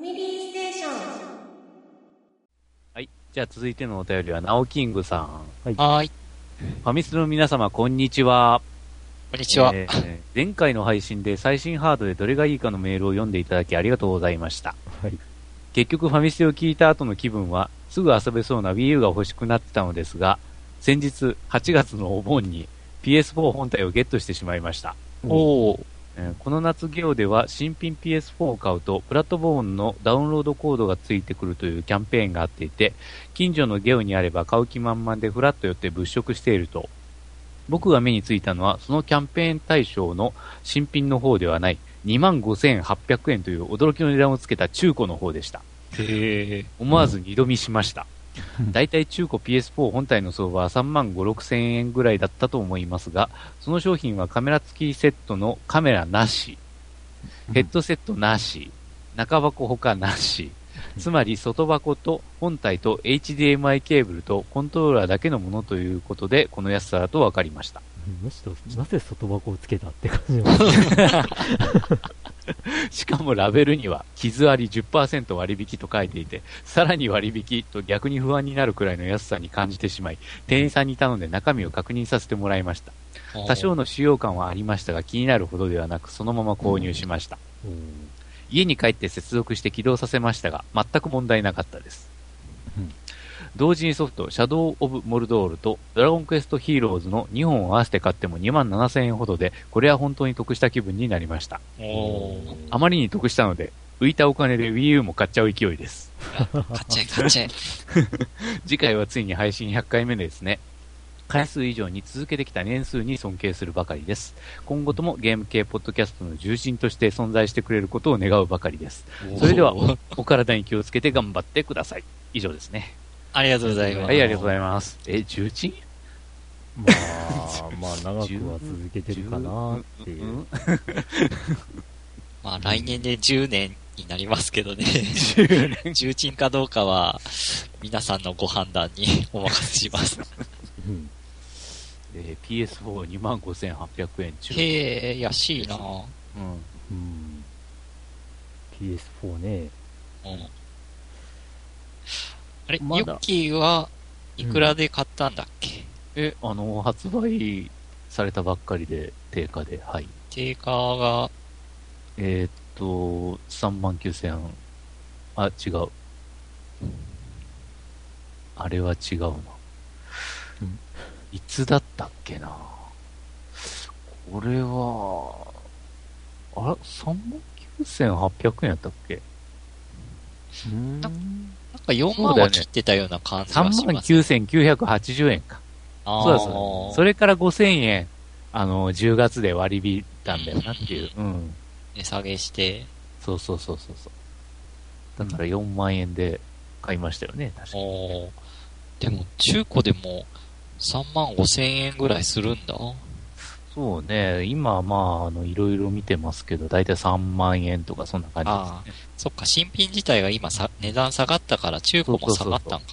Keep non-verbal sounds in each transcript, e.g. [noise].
ァミリーステーション。はい。じゃあ続いてのお便りは、ナオキングさん。はーい。ファミスの皆様、こんにちは。こんにちは。えー前回の配信で最新ハードでどれがいいかのメールを読んでいただきありがとうございました。はい。結局ファミステを聞いた後の気分は、すぐ遊べそうな Wii U が欲しくなってたのですが、先日、8月のお盆に PS4 本体をゲットしてしまいました。おー。えーこの夏ゲオでは新品 PS4 を買うとプラットフォームのダウンロードコードがついてくるというキャンペーンがあっていて近所のゲオにあれば買う気満々でフラッと寄って物色していると僕が目についたのはそのキャンペーン対象の新品の方ではない25,800円という驚きの値段をつけた中古の方でしたへえ。思わず二度見しました。だいたい中古 PS4 本体の相場は3万5、6千円ぐらいだったと思いますが、その商品はカメラ付きセットのカメラなし、ヘッドセットなし、中箱他なし、つまり外箱と本体と HDMI ケーブルとコントローラーだけのものということで、この安さだと分かりました。むしろ、なぜ外箱をつけたって感じが。[laughs] [laughs] しかもラベルには傷あり10%割引と書いていて、さらに割引と逆に不安になるくらいの安さに感じてしまい、店員さんに頼んで中身を確認させてもらいました。多少の使用感はありましたが気になるほどではなくそのまま購入しました。家に帰って接続して起動させましたが、全く問題なかったです。うん同時にソフト、シャドウ・オブ・モルドールとドラゴンクエスト・ヒーローズの2本を合わせて買っても2万7000円ほどで、これは本当に得した気分になりました。あまりに得したので、浮いたお金で Wii U も買っちゃう勢いです。[laughs] 買っちゃえ、買っちゃえ。[laughs] 次回はついに配信100回目ですね。回数以上に続けてきた年数に尊敬するばかりです。今後ともゲーム系ポッドキャストの重心として存在してくれることを願うばかりです。それではお体に気をつけて頑張ってください。以上ですね。ありがとうございます。はい、ありがとうございます。え、重鎮？まあ、まあ、長くは続けてるかなっていう。ん [laughs] まあ、来年で10年になりますけどね。10年。重鎮かどうかは、皆さんのご判断に [laughs] お任せします。うんえー PS42 万5800円中。へえ、安いなうん。うん。PS4 ね。うん。あれ、まだユッキーはいくらで買ったんだっけ、え、あの、発売されたばっかりで、定価で、はい。定価が、えーっと、3万9000円。あ、違う。あれは違うな。うんいつだったっけな？これは、あら、3万9800円やったっけ？うん。なんか4そうだよね万は切ってたような感じ ?3 万はします。9980円か。そうだそうだ。それから5000円、あの、10月で割り引いたんだよなっていう。うん。値下げして、そうそうそうそうそう。だから4万円で買いましたよね、確かに。でも中古でも3万5千円ぐらいするんだ。そうね、今まあ、あの、いろいろ見てますけど、だいたい3万円とかそんな感あじですね。そっか、新品自体が今さ値段下がったから中古も下がったんか。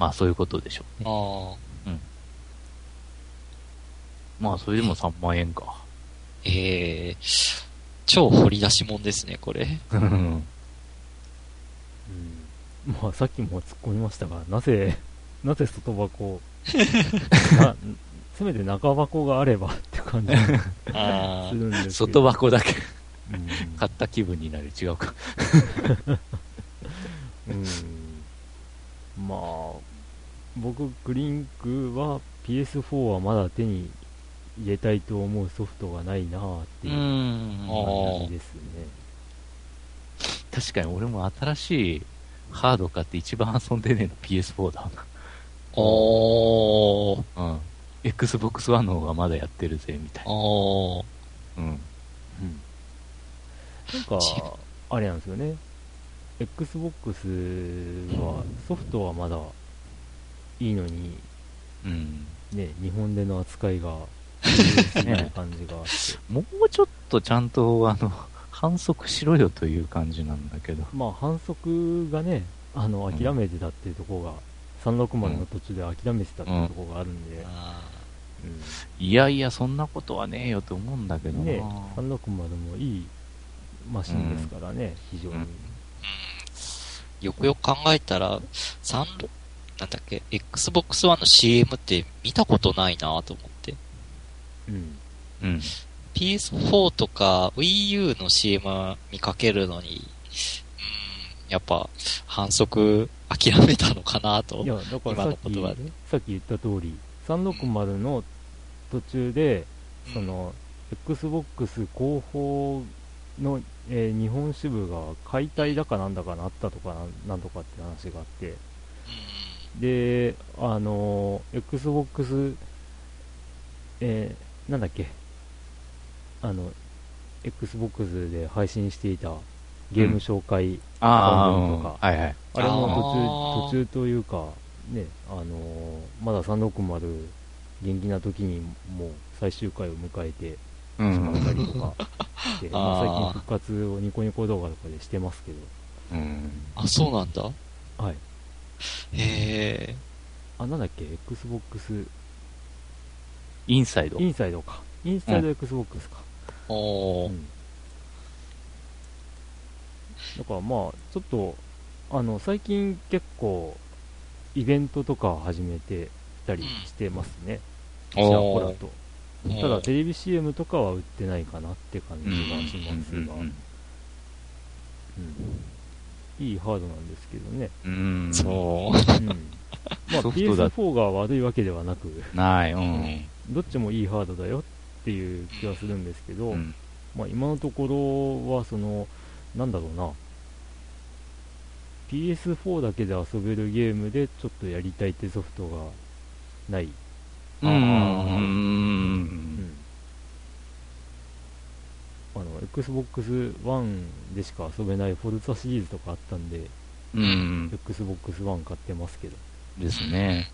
まあそういうことでしょうね。ああ。まあそれでも3万円か。ええ超掘り出し物ですね、これ。うんうんまあ、さっきも突っ込みましたが、なぜ、なぜ外箱 [laughs] なせめて中箱があればって感じが [laughs] あするんですけど。外箱だけうん買った気分になる。違うか。[laughs] うんまあ、僕、クリンクは PS4 はまだ手に入れたいと思うソフトがないなあっていう感じですね。確かに俺も新しいハード買って一番遊んでねえの PS4 だおー。な。うん。Xbox One の方がまだやってるぜ、みたいな。おー。うん。なんか、あれなんですよね。Xbox はソフトはまだいいのに、うん。ね、日本での扱いが、すぎる感じが。[laughs] もうちょっとちゃんと、あの、反則しろよという感じなんだけど。まあ反則がね、あの、諦めてたっていうところが、360の途中で諦めてたっていうところがあるんで、あいやいや、そんなことはねえよと思うんだけどね、360もいいマシンですからね、非常に。よくよく考えたら、サンド、なんだっけ、Xbox One の CM って見たことないなと思って。うん。うん。PS4 とか Wii U の CM 見かけるのに、うん、やっぱ反則諦めたのかなと。いや、だから今さっき、の言葉で。さっき言った通り、360の途中で、その、Xbox 広報の、えー日本支部が解体だかなんだかなったとかなんとかって話があって、で、あのー Xbox、えーなんだっけ、あの、Xbox で配信していたゲーム紹介、番組とうん。か。あれも途中、途中というか、ね、あのーまだ360元気な時にもう最終回を迎えてうしまったん。りとか [laughs] して、まあ、最近復活をニコニコ動画とかでしてますけど、うん。あ、そうなんだ。はい。へえ。あ、なんだっけ、Xbox インサイドイ。ンサイドか。インサイド Xbox か。おー。うん。だからまあ、ちょっと、あの、最近結構、イベントとか始めてたりしてますね。ちらほらと。ただ、テレビ CM とかは売ってないかなって感じがしますが、うんいいハードなんですけどね。うん。そう。うん。[laughs] まあ、ソフトだ PS4 が悪いわけではなく、ない。うん。どっちもいいハードだよっていう気はするんですけど、うん。まあ、今のところは、その、なんだろうな、PS4 だけで遊べるゲームでちょっとやりたいってソフトがない。うん。あの、Xbox One でしか遊べないフォルツァシリーズとかあったんで、うん。Xbox One 買ってますけど。ですね。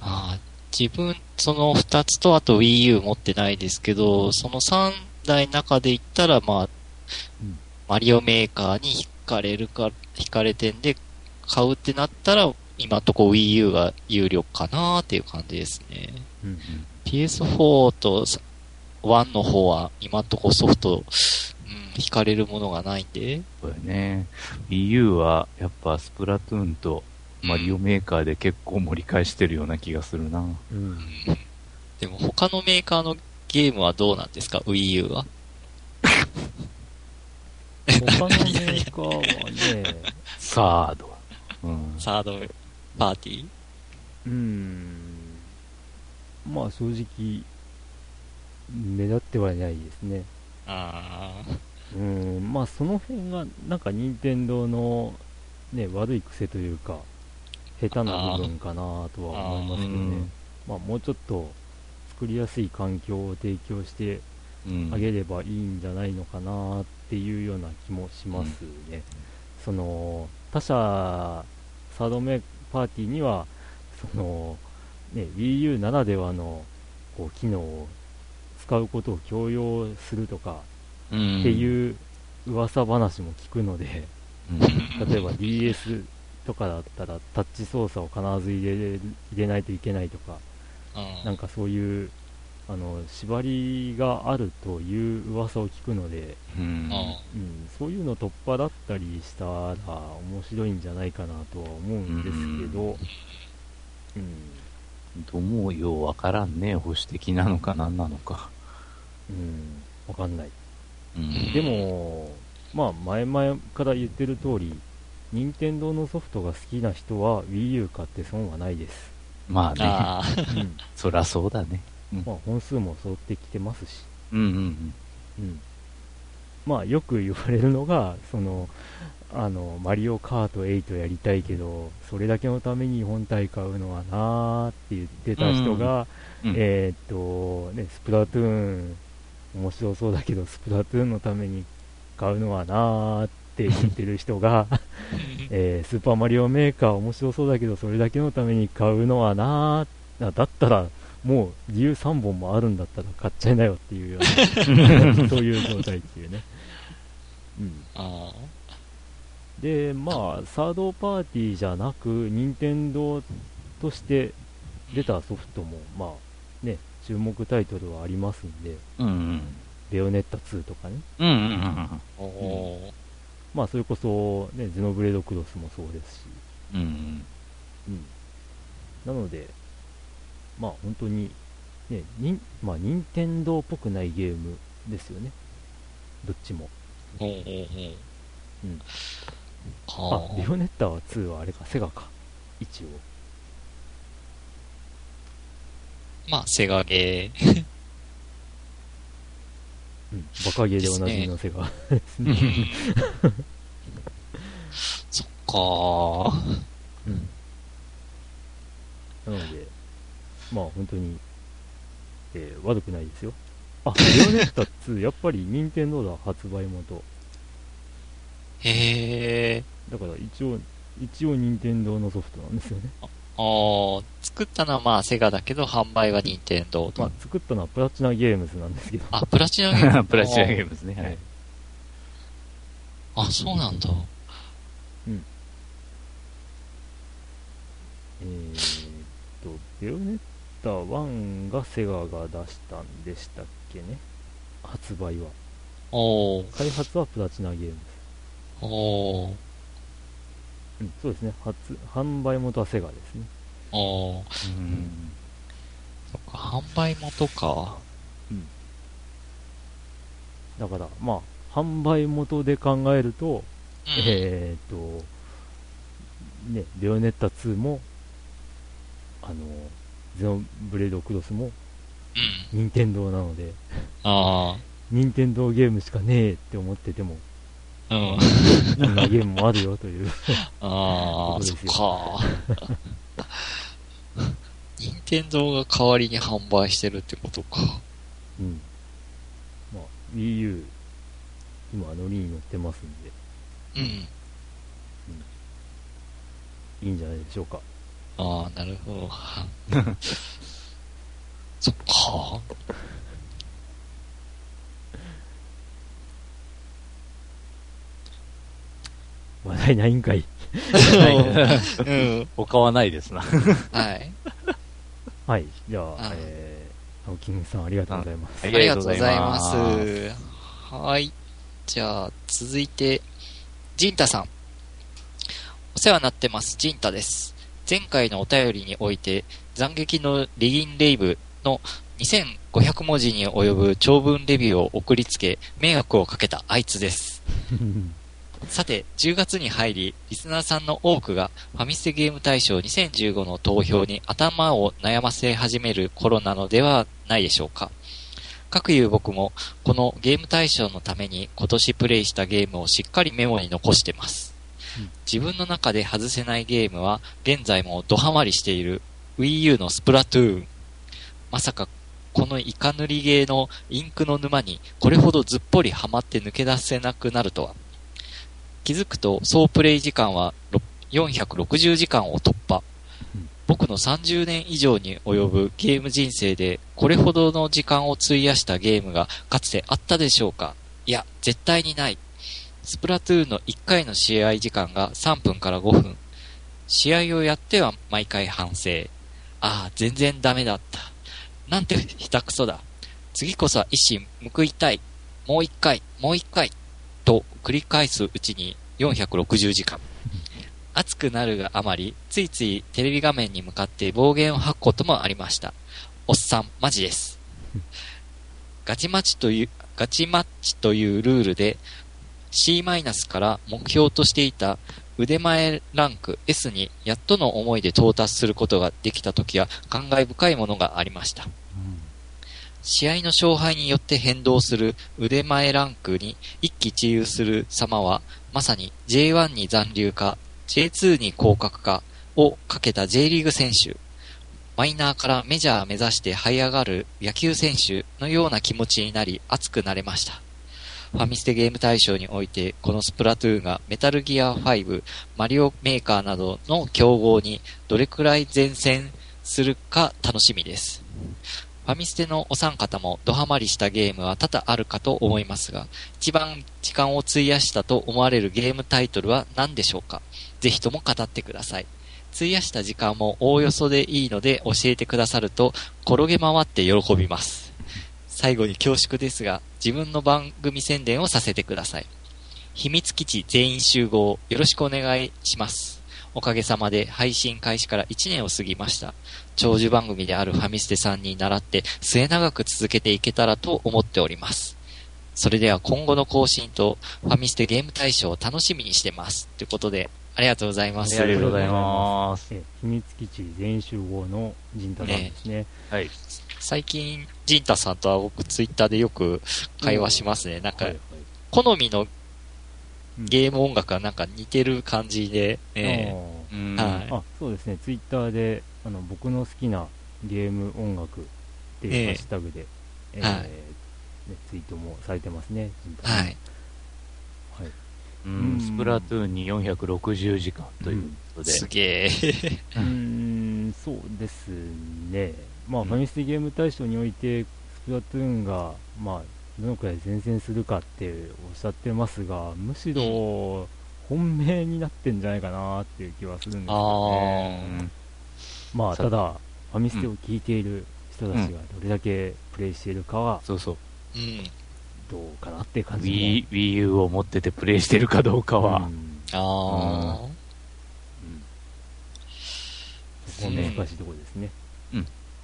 あー自分、その2つとあと Wii U 持ってないですけど、その3台の中で言ったら、まあ、うんマリオメーカーに惹かれるか、惹かれてんで、買うってなったら、今のとこ Wii U が有力かなっていう感じですね。うん。うん。PS4 と1の方は今のとこソフト、うん、惹かれるものがないんで、そうだね。Wii U は、やっぱスプラトゥーンとマリオメーカーで結構盛り返してるような気がするな。うん。でも他のメーカーのゲームはどうなんですか ?Wii U は？他のメーカーはね、サード。うん。サードパーティー？うーん、まあ正直、目立ってはいないですね。ああ。うーん、まあその辺が、なんか任天堂の、ね、悪い癖というか、下手な部分かなとは思いますけどね。まあもうちょっと作りやすい環境を提供してうん。あげればいいんじゃないのかなっていうような気もしますね。その、他社、サードメパーティーには、その、ね、Wii U ならではの、こう、機能を使うことを強要するとか、うん。っていう噂話も聞くので、うん。例えば DS とかだったらタッチ操作を必ず入れれ入れないといけないとか、うん。なんかそういう、あの、縛りがあるという噂を聞くので、うん。うん、そういうの取っ払ったりしたら面白いんじゃないかなとは思うんですけど、うん、どうもようわからんね。保守的なのか何なのか。うん、わかんない。うん。でも、まあ前々から言ってる通り、任天堂のソフトが好きな人は Wii U 買って損はないです。まあね。ああ。うん、そらそうだね。まあ本数も揃ってきてますし、うんうんうん、まあよく言われるのが、その、あの、マリオカート8やりたいけど、それだけのために本体買うのはなーって言ってた人が、うん。えーっと、ね、スプラトゥーン、面白そうだけど、スプラトゥーンのために買うのはなーって言ってる人が、[laughs] えースーパーマリオメーカー面白そうだけど、それだけのために買うのはなーあだったら、もう理由3本もあるんだったら買っちゃいなよっていうような、[laughs] そういう状態っていうね。うん。あで、まあ、サードパーティーじゃなく、任天堂として出たソフトも、まあ、ね、注目タイトルはありますんで、うんうん。ベヨネッタ2とかね。うんうんうん。あ。おー。まあそれこそ、ね、ゼノブレードクロスもそうですし、うん。うん、なので、まあ本当に、ね、にんまあ任天堂っぽくないゲームですよね。どっちも。ほうほうほう。うん。あは、ビオネッター2はあれか、セガか。一応。まあ、セガゲー。[laughs] うん。バカゲーでおなじみのセガですね。そっかー。うん。なので、まあ本当に、えー悪くないですよ。あ、ビオネッタ2、[laughs] やっぱり任天堂だ、発売元。へえ。だから一応、一応任天堂のソフトなんですよね。あー作ったのはまあセガだけど、販売は任天堂と。まあ作ったのはプラチナゲームズなんですけど。あ、プラチナゲーム [laughs] プラチナゲームですね。はい。あ、そうなんだ。えーっと、ビオネッタ1がセガが出したんでしたっけね。発売は。開発はプラチナゲームズ。おー、うん、そうですね。発、販売元はセガですね。うん。そっか、販売元か。だから、まあ、販売元で考えると、うん。えーっと、ね、ビオネッタ2も、あの、ゼノブレードクロスも、うん。任天堂なので、あ任天堂ゲームしかねえって思ってても、あ、うん。こんなゲームもあるよという。[laughs] ああ、そっか。任天堂が代わりに販売してるってことか。うん。まあ、Wii U、今乗りに乗ってますんで、うん。いいんじゃないでしょうか。ああ、なるほど。[laughs] そっか。話題ないんかい。うん。他はないですな。はい。はい。じゃあ、はいえー、青木さんありがとうございます。ありがとうございます。はい。じゃあ、続いて、ジンタさん。お世話になってます、ジンタです。前回のお便りにおいて、斬撃のリギンレイブの2500文字に及ぶ長文レビューを送りつけ、迷惑をかけたあいつです。[laughs] さて、10月に入り、リスナーさんの多くがファミステゲーム大賞2015の投票に頭を悩ませ始める頃なのではないでしょうか。かくいう僕も、このゲーム大賞のために今年プレイしたゲームをしっかりメモに残してますうん。自分の中で外せないゲームは、現在もドハマりしている Wii U のスプラトゥーン。まさか、このイカ塗りゲーのインクの沼にこれほどずっぽりハマって抜け出せなくなるとは。気づくと総プレイ時間は460時間を突破。僕の30年以上に及ぶゲーム人生でこれほどの時間を費やしたゲームがかつてあったでしょうか？いや、絶対にない。スプラトゥーンの1回の試合時間が3分から5分。試合をやっては毎回反省。ああ、全然ダメだった。なんて下手くそだ。次こそは一心報いたい。もう一回、もう一回。と繰り返すうちに460時間。熱くなるがあまり、ついついテレビ画面に向かって暴言を吐くこともありました。おっさん、マジです。ガチマッチという、ガチマッチというルールで C マイナスから目標としていた腕前ランク S にやっとの思いで到達することができた時は感慨深いものがありました。試合の勝敗によって変動する腕前ランクに一喜一憂する様は、まさに J1 に残留か、J2 に降格かをかけた J リーグ選手、マイナーからメジャー目指して這い上がる野球選手のような気持ちになり熱くなれました。ファミステゲーム大賞において、このスプラトゥーンがメタルギア5、マリオメーカーなどの競合にどれくらい前線するか楽しみです。ファミステのお三方もドハマりしたゲームは多々あるかと思いますが、一番時間を費やしたと思われるゲームタイトルは何でしょうか？ぜひとも語ってください。費やした時間もおおよそでいいので教えてくださると転げ回って喜びます。最後に恐縮ですが、自分の番組宣伝をさせてください。秘密基地全員集合、よろしくお願いします。おかげさまで配信開始から1年を過ぎました。長寿番組であるファミステさんに倣って末永く続けていけたらと思っております。それでは今後の更新とファミステゲーム大賞を楽しみにしてます。ということで、ありがとうございます。ありがとうございます。え秘密基地全員集合の陣太さんですね。はい。最近、ジンタさんとは僕ツイッターでよく会話しますね。なんかはい、はい好みのうん。ゲーム音楽がなんか似てる感じで、えあうん。はい。ーあそうですね、ツイッターであの僕の好きなゲーム音楽ってええ。いうハッシュタグで、えはい。ねツイートもされてますね、はい。はいうん、スプラトゥーンに460時間とい。うことで。すげえ。うーん、そうですね、まあ、うんファミステゲーム大賞において、スプラトゥーンが、まあ、どのくらい前線するかっておっしゃってますが、むしろ本命になってんじゃないかなっていう気はするんですよね。うんまあ、さただ、ファミステを聞いている人たちがどれだけプレイしているかはそうそう。うん。どうかなっていう感じも Wii, Wii U を持っててプレイしてるかどうかは。うんああ。そこ難しいところですね。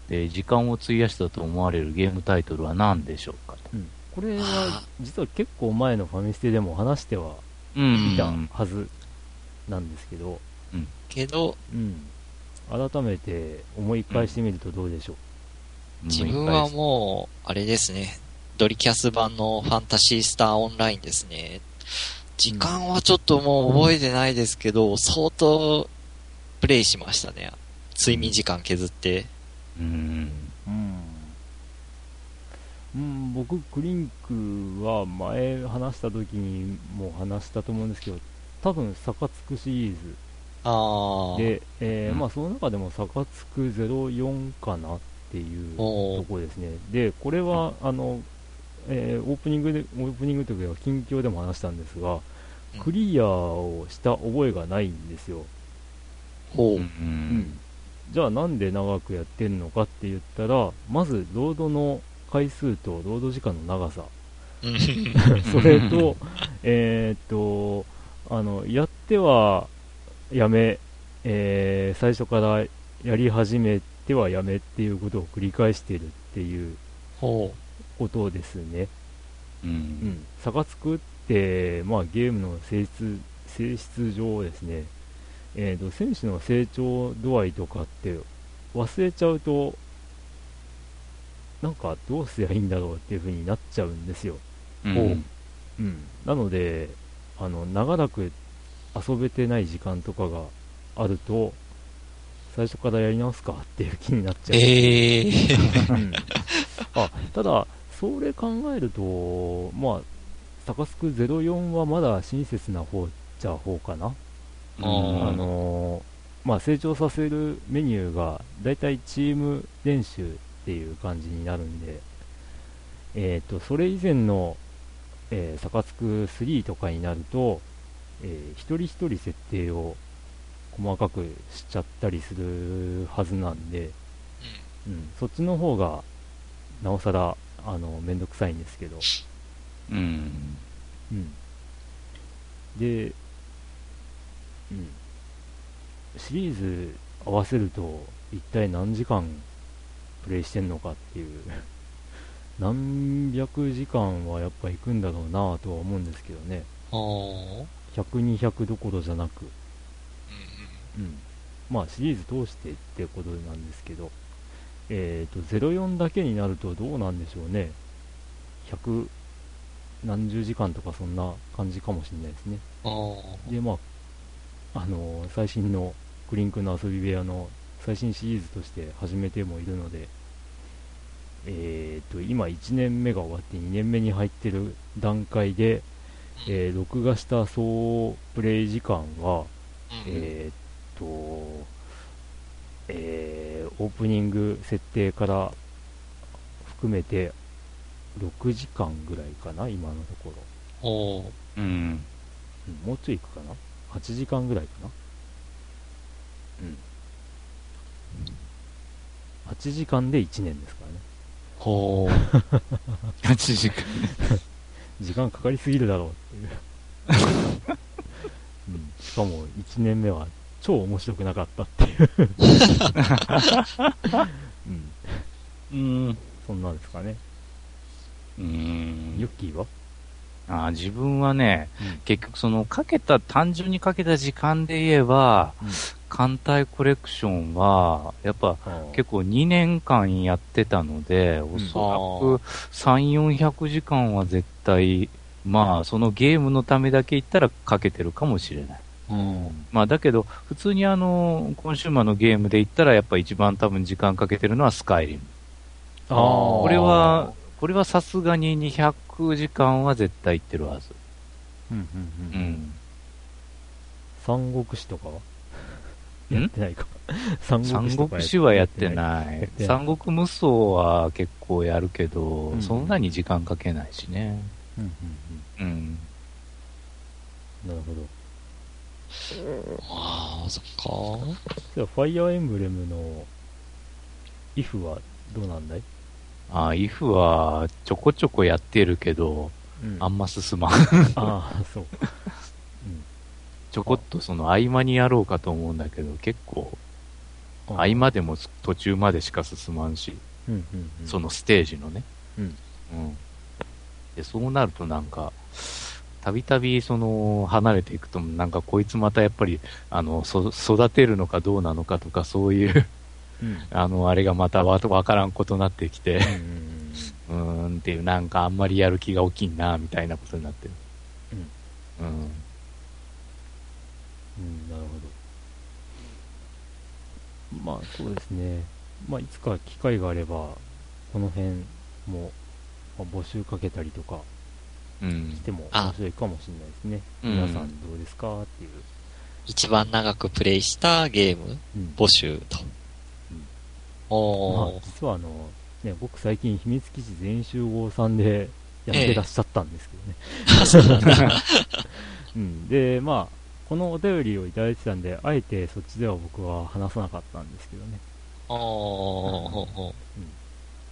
で、時間を費やしたと思われるゲームタイトルは何でしょうかと。うんこれはあ実は結構前のファミステでも話してはうんいたはずなんですけど、けど、うん、改めて思い返してみるとどうでしょう。自分はもう、あれですね。ドリキャス版のファンタシースターオンラインですね。時間はちょっともう覚えてないですけど、相当プレイしましたね。睡眠時間削って。うん。僕、クリンクは前話した時にも話したと思うんですけど、多分、サカツクシリーズああ。で、えーうんまあ、その中でもサカツク04かなっていうところですね。で、これは、あの、えーオープニングで、オープニングというか、近況でも話したんですが、うんクリアをした覚えがないんですよ。ほう。う。うんじゃあなんで長くやってるのかって言ったら、まずロードの回数とロード時間の長さ、うん [laughs] それと、えーっと、あの、やってはやめ、えー最初からやり始めてはやめっていうことを繰り返してるっていうほことですね。う。うんん。差がつくって、まあゲームの性質、性質上ですね、えーと、選手の成長度合いとかって忘れちゃうと、なんかどうすりゃいいんだろうっていう風になっちゃうんですよ。うん。うん。なので、あの、長らく遊べてない時間とかがあると、最初からやり直すかっていう気になっちゃう。ええうんあただ、それ考えると、まあ、サカスク04はまだ親切な方っちゃ方かな。うんあのーまあ、成長させるメニューが、だいたいチーム練習っていう感じになるんで、えっ、と、それ以前の、えー、サカツク3とかになると、えー一人一人設定を細かくしちゃったりするはずなんで、うん、そっちの方が、なおさら、あの、めんどくさいんですけど、うん。うん。で、うん。シリーズ合わせると、一体何時間プレイしてんのかっていう、[laughs] 何百時間はやっぱ行くんだろうなとは思うんですけどね。ほう。100、200どころじゃなく、うんうん。まあシリーズ通してってことなんですけど、えっ、と、04だけになるとどうなんでしょうね。100何十時間とかそんな感じかもしれないですね。で、まあ、あのー最新のクリンクの遊び部屋の最新シリーズとして始めてもいるので、えー、と今1年目が終わって2年目に入ってる段階で、えー録画した総プレイ時間は、うんえー、と、えーオープニング設定から含めて6時間ぐらいかな、今のところ。ほう。うん。うんもうちょいいくかな ?8 時間ぐらいかなうん。8時間で1年ですからね。ほう。8時間。時間かかりすぎるだろうっていう。[laughs] うん、しかも1年目は超面白くなかったっていう、[laughs] うん、うん。そんなんですかね。うん。ユッキーは、あー自分はね、うん結局そのかけた、単純にかけた時間で言えば、うん艦隊コレクションは、やっぱ結構2年間やってたので、おそらく3、400時間は絶対、まあそのゲームのためだけ言ったらかけてるかもしれない。うん。まあだけど、普通にあの、コンシューマーのゲームで言ったらやっぱ一番多分時間かけてるのはスカイリム。あーこれは、これはさすがに200時間は絶対いってるはず。うんうんううんん。三国志とかは？ん？やってないか。三三とか国志はやってい。ないやっ。てない三国無双は結構やるけど、うんそんなに時間かけないしね。うんうんうん。うん。なるほど。ああ、そっか。じゃあ、ファイアーエンブレムの、イフはどうなんだい？あ、イフはちょこちょこやってるけど、うんあんま進まん。ああ、そう。ちょこっとその合間にやろうかと思うんだけど、結構、うん。合間でも途中までしか進まんし、うんうんうん。そのステージのね。うん。うん。で、そうなるとなんか、たびたびその、離れていくと、なんかこいつまたやっぱり、あの、そ育てるのかどうなのかとか、そういう、うん。あの、あれがまたわわからんことになってきて、うーんっていう、なんかあんまりやる気が起きんな、みたいなことになってる。うん。うん。うん、なるほど。まあ、そうですね。まあ、いつか機会があれば、この辺も、まあ、募集かけたりとかうんし。てもあ面白いかもしれないですね。うん皆さんどうですか？っていう。一番長くプレイしたゲームうん募集と。まあ、実はあの、ね、僕最近秘密基地全集合さんでやってらっしゃったんですけどね。うな [laughs] ん。で、まあ、このお便りをいただいてたんで、あえてそっちでは僕は話さなかったんですけどね。おー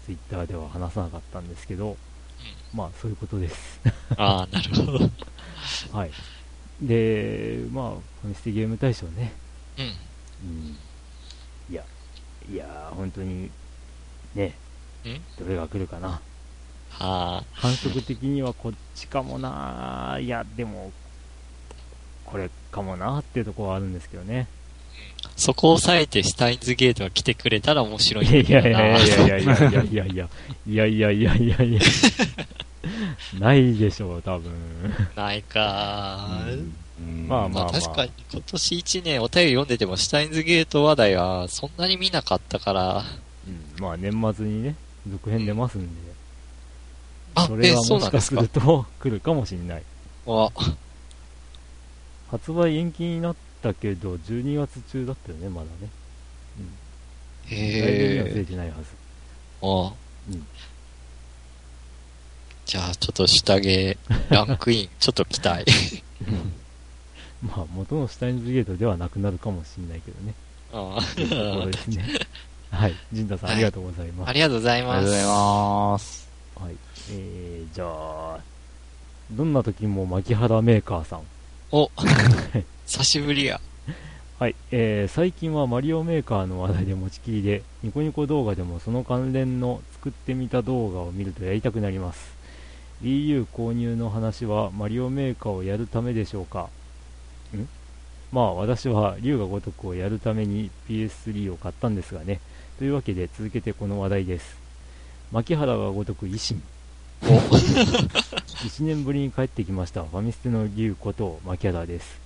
ツイッターでは話さなかったんですけど、まあ、そういうことです。ああ、なるほど。うん。はい。で、まあ、ファミステゲーム大賞ね。うん。いや、いやー、本当に、ね、どれが来るかな。はあ、反則的にはこっちかもなーいや、でも、これかもなーっていうところはあるんですけどね。そこを抑えてシュタインズゲートが来てくれたら面白いんいやだけどな。いやいやいやいやいやいやいやいやいやいやいやいやいやいやないでしょう、多分。ないかー。うんまあまあ確かに今年1年お便り読んでてもシュタインズゲート話題はそんなに見なかったから、うん、まあ年末にね、続編出ますんで、あそ、れえ、はそうなんですか？もしかすると [laughs] 来るかもしれない。わ、発売延期になったけど、12月中だったよね、まだね。来年にはへえ。出てないはず。あ。うん。じゃあちょっと下着ランクイン、ちょっと期待。[laughs] [laughs] まあ、元のシュタインズゲートではなくなるかもしれないけどね。あというところですね。[laughs] はい。陣太さん、はいありがとうございます。ありがとうございます。ありがとうございます。はい。えー、じゃあ、どんな時も牧原メーカーさん。お、[laughs] 久しぶりや。はい、えー、最近はマリオメーカーの話題で持ちきりで、ニコニコ動画でもその関連の作ってみた動画を見るとやりたくなります。Wii U 購入の話はマリオメーカーをやるためでしょうか？んまあ私は龍が如くをやるために PS3 を買ったんですがね。というわけで続けてこの話題です。牧原が如く維新。1 [laughs] 年ぶりに帰ってきましたファミステの龍こと牧原です。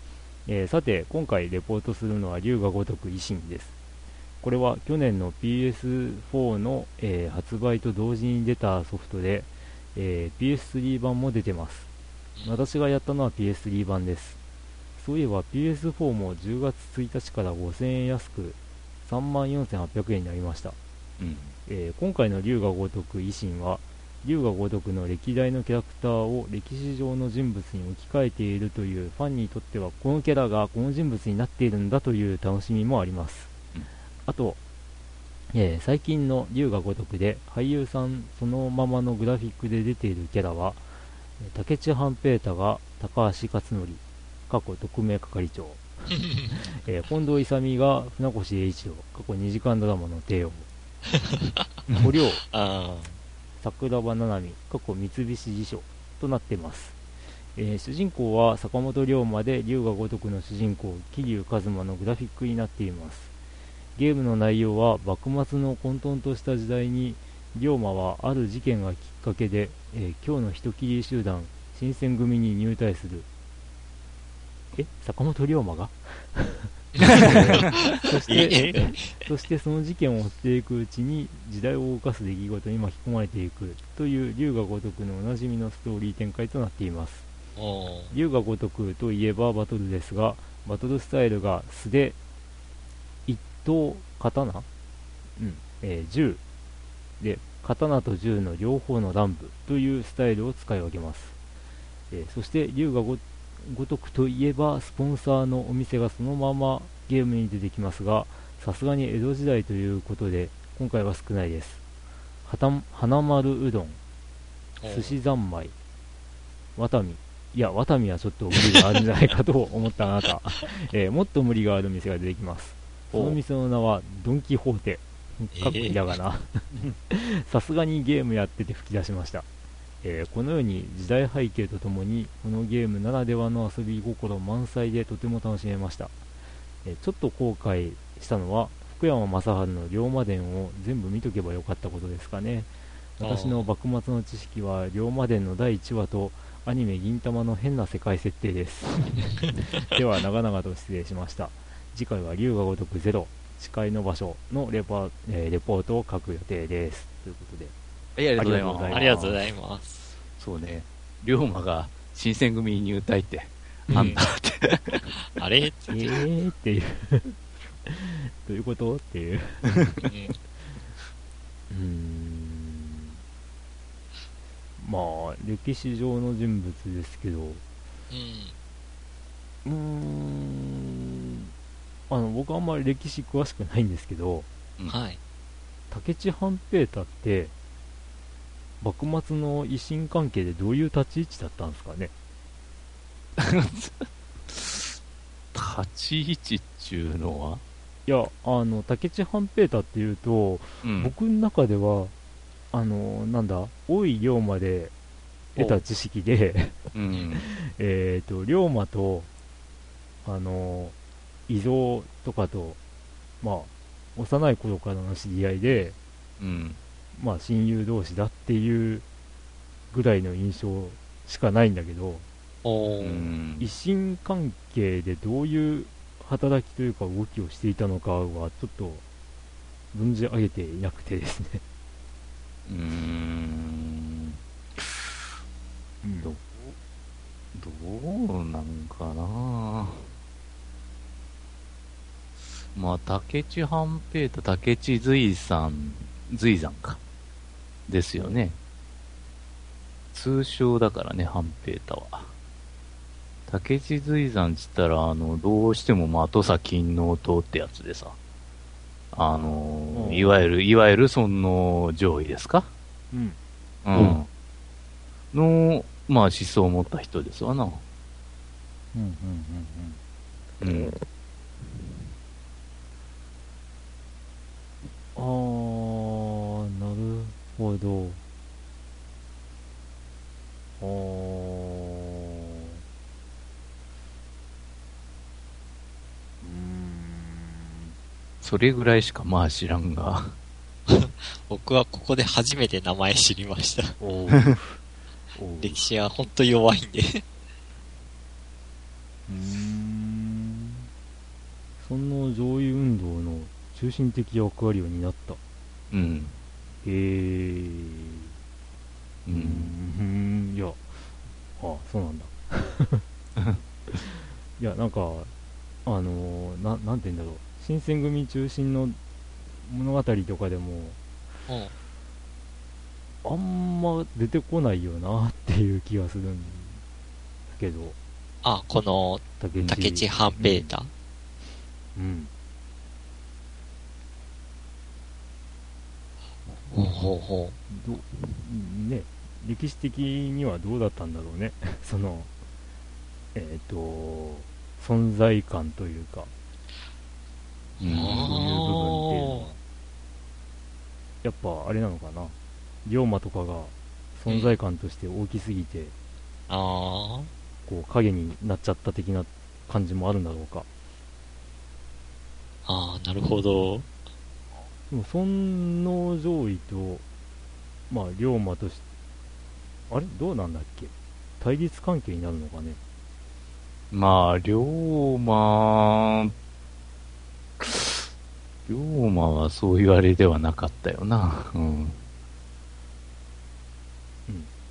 えーさて、今回レポートするのは龍が如く維新です。これは去年の PS4 の、えー発売と同時に出たソフトで、えー PS3 版も出てます。私がやったのは PS3 版です。そういえば PS4 も10月1日から5000円安く34,800円になりました。うん。えー今回の龍が如く維新は龍が如くの歴代のキャラクターを歴史上の人物に置き換えているというファンにとってはこのキャラがこの人物になっているんだという楽しみもあります、うんあと、えー最近の龍が如くで俳優さんそのままのグラフィックで出ているキャラはえー竹内半平太が、高橋克典、過去特命係長、[laughs] えー近藤勇が船越英一郎、過去2時間ドラマの帝王、[laughs] 小涼、あ桜庭ななみ、過去三菱地所となっています。えー主人公は坂本龍馬で龍が如くの主人公、桐生一馬のグラフィックになっています。ゲームの内容は幕末の混沌とした時代に龍馬はある事件がきっかけで、えー今日の人斬り集団新選組に入隊するえ坂本龍馬が？[laughs] そしてえそしてその事件を追っていくうちに時代を動かす出来事に巻き込まれていくという龍が如くのおなじみのストーリー展開となっています。龍が如くといえばバトルですがバトルスタイルが素手一刀刀？うん、えー銃。で刀と銃の両方の乱舞というスタイルを使い分けます、えーそして龍がご如くといえばスポンサーのお店がそのままゲームに出てきますがさすがに江戸時代ということで今回は少ないですはた花丸うどん寿司三昧、ワタミ。いや、ワタミはちょっと無理があるんじゃないかと思ったあなた。[laughs] えーもっと無理がある店が出てきます。その店の名は、ドン・キホーテ。かっこひらがな。[laughs] さすがにゲームやってて吹き出しました。えーこのように時代背景とともに、このゲームならではの遊び心満載でとても楽しめました。えーちょっと後悔したのは、福山雅治の龍馬伝を全部見とけばよかったことですかね。私の幕末の知識は龍馬伝の第1話とアニメ銀玉の変な世界設定です [laughs] では長々と失礼しました次回は龍が如くゼロ誓いの場所のレポ,、えーレポートを書く予定ですということではい、ありがとうございます。ありがとうございます。そうね。龍馬が新選組に入隊って、なんだって。[laughs] あれ？えーっていうどういうこと？っていううんまあ歴史上の人物ですけどうん。うーんあの僕あんまり歴史詳しくないんですけどはい。武智半平太って幕末の維新関係でどういう立ち位置だったんですかね？[laughs] 立ち位置っちゅうのは？いやあの武智半平太っていうと、うん。僕の中ではあのなんだ大井龍馬で得た知識でうん。[laughs] えっと龍馬とあの伊蔵とかとまあ幼い頃からの知り合いでうん。まあ親友同士だっていうぐらいの印象しかないんだけど維新関係でどういう働きというか動きをしていたのかはちょっと存じ上げていなくてですね、うーん。どう、どうなんかな。まあ、竹地半平と竹地随さん、随山か。ですよね。通称だからね、半平太は。竹地随山っつったら、あの、どうしても、まあ、土佐勤王党ってやつでさ。あの、うんいわゆる、いわゆるその上位ですか？うんうん。の、まあ思想を持った人ですわな。うんうんうんうん。あーなるほどあーうーんそれぐらいしかまあ知らんが。[laughs] 僕はここで初めて名前知りました。[laughs] 歴史は本当弱いんで。[laughs] うーんその上位運動の中心的役割を担ったうん。へえう。うんんいやあそうなんだ [laughs] いやなんかあのーななんて言うんだろう新選組中心の物語とかでもうん。あんま出てこないよなっていう気がするんですけどあ、この、竹内竹地半平太。うんほうほうね歴史的にはどうだったんだろうね [laughs] そのえっ、と、存在感というか、うんそういう部分っていうのは、やっぱあれなのかな。龍馬とかが存在感として大きすぎて、あこう影になっちゃった的な感じもあるんだろうか。あ、ああ、なるほど。でも、尊王攘夷と、まあ、龍馬とし、あれ？どうなんだっけ？対立関係になるのかね？まあ、龍馬、龍馬はそういうあれではなかったよな。うん。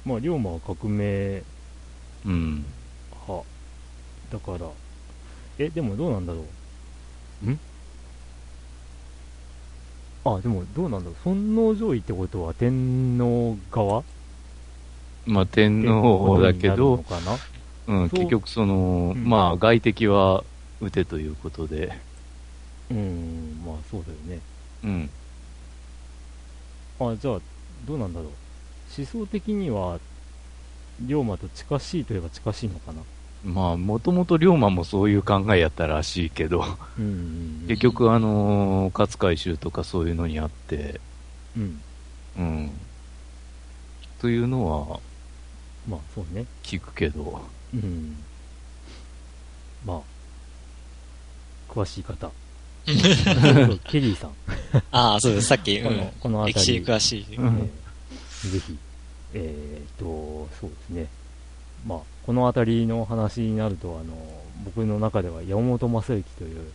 まあ、龍馬は革命うん。派。だから、え、でもどうなんだろう？ん？あ、でもどうなんだろう。尊王攘夷ってことは天皇側？まあ、天皇だけど、うん、結局その、うんまあ、外敵は撃てということで、うん、まあそうだよね。うん。あ、じゃあ、どうなんだろう。思想的には、龍馬と近しいといえば近しいのかな？まあ、もともと龍馬もそういう考えやったらしいけど、うんうんうん。結局、あのー勝海舟とかそういうのにあって、うん。うん。というのはまあそうね。聞くけど、うん。まあ、詳しい方。[laughs] ケリーさん。ああ、そうです。さっき、うんこの、この辺歴史詳しい。ぜひ、えーっと、そうですね。まあ、この辺りの話になると、あの、僕の中では山本正幸という、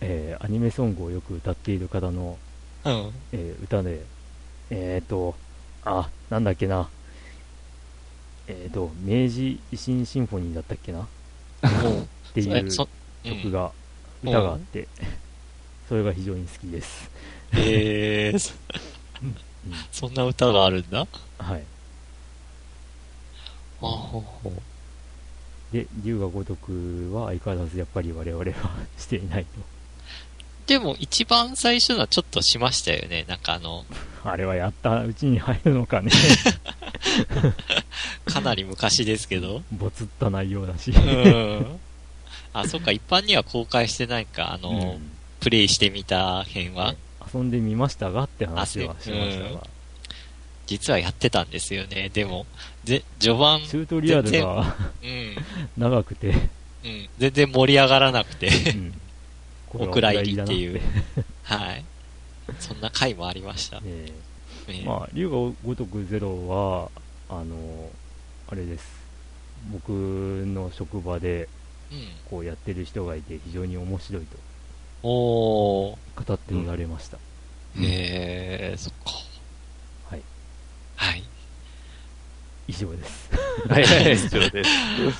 えーアニメソングをよく歌っている方の、うん。えー歌で、えーっと、あ、なんだっけな。えーっと、明治維新シンフォニーだったっけなっていうそ、曲が、歌があって、それが非常に好きです。えー、そそんな歌があるんだはい。あほほで、龍が如くは相変わらずやっぱり我々はしていないでも、一番最初のはちょっとしましたよね。なんかあの、と。[laughs] あれはやったうちに入るのかね。[laughs] かなり昔ですけど。ぼつった内容だし。うん。[laughs] あ、そっか、一般には公開してないか。あの、うんプレイしてみた編は、遊んでみましたがって話はあしましたうんが、実はやってたんですよね。でも、で、序盤、チュートリアルがうん、[laughs] 長くて、うん、全然盛り上がらなくて、うん [laughs] お蔵入りっていう [laughs] はい。そんな回もありました。えねえまあ、龍が如くゼロは、あの、あれです。僕の職場でうん。こうやってる人がいて非常に面白いとおー。語っておられました。へえー、そっか。はい。はい。以上です。はい、はい、以上です。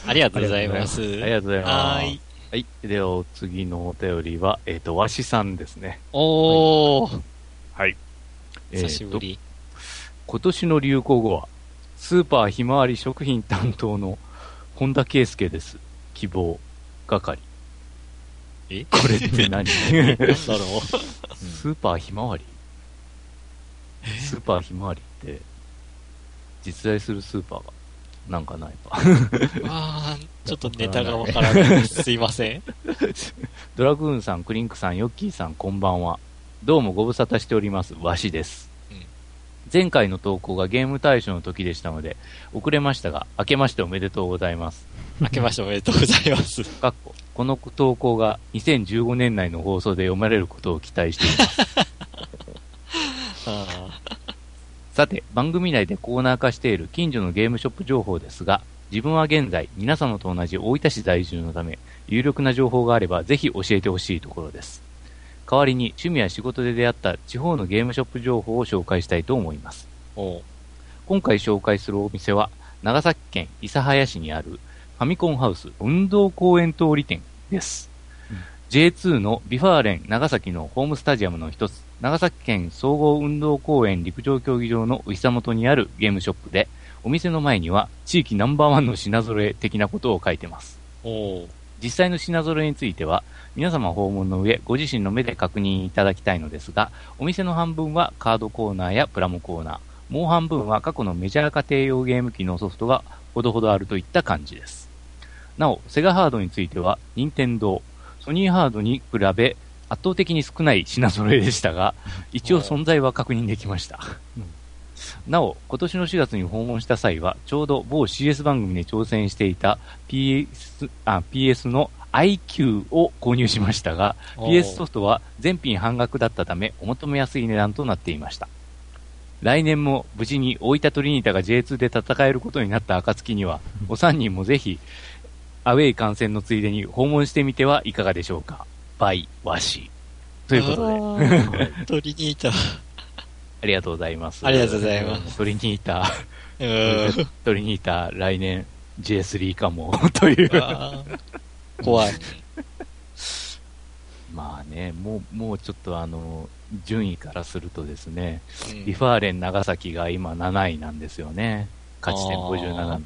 ありがとうございます。ありがとうございます。はーい。はい。では、お次のお便りは、えっ、と、わしさんですね。おー。はい。久しぶり。え今年の流行語は、スーパーひまわり食品担当の本田圭佑です。希望。係。え？これって何？[laughs] だろう。ーパーひまわり？スーパーひまわりって、実在するスーパーが、なんかないか。[laughs] あー、ちょっとネタがわからないです。[laughs] すいません。ドラグーンさん、クリンクさん、ヨッキーさん、こんばんは。どうもご無沙汰しております。わしです。うん前回の投稿がゲーム大賞の時でしたので、遅れましたが、明けましておめでとうございます。明けましておめでとうございます。かっここの投稿が2015年内の放送で読まれることを期待しています。[laughs] あさて、番組内でコーナー化している近所のゲームショップ情報ですが、自分は現在、皆様と同じ大分市在住のため、有力な情報があればぜひ教えてほしいところです。代わりに趣味や仕事で出会った地方のゲームショップ情報を紹介したいと思います。今回紹介するお店は、長崎県諫早市にあるファミコンハウス運動公園通り店です。うん J2 の V・ファーレン長崎のホームスタジアムの一つ、長崎県総合運動公園陸上競技場のお膝元にあるゲームショップで、お店の前には地域ナンバーワンの品揃え的なことを書いてます。実際の品揃えについては、皆様訪問の上、ご自身の目で確認いただきたいのですが、お店の半分はカードコーナーやプラモコーナー、もう半分は過去のメジャー家庭用ゲーム機のソフトがほどほどあるといった感じです。なお、セガハードについては、任天堂、ソニーハードに比べ、圧倒的に少ない品揃えでしたが、一応存在は確認できました。なお、今年の4月に訪問した際は、ちょうど某 CS 番組で挑戦していた PS, あ PS の iQ を購入しましたが、PS ソフトは全品半額だったため、お求めやすい値段となっていました。来年も無事に大分トリニータが J2 で戦えることになった暁には、お三人もぜひ、アウェイ観戦のついでに訪問してみてはいかがでしょうか。バイ、ワシ。ということで、で。トリニータ。ありがとうございます。ありがとうございますトリニータ、うん。トリニータ、来年 J3 かも、[laughs] という。怖い。まあね、もう、もうちょっとあの、順位からするとですね、うんリファーレン長崎が今7位なんですよね。勝ち点あ57ー。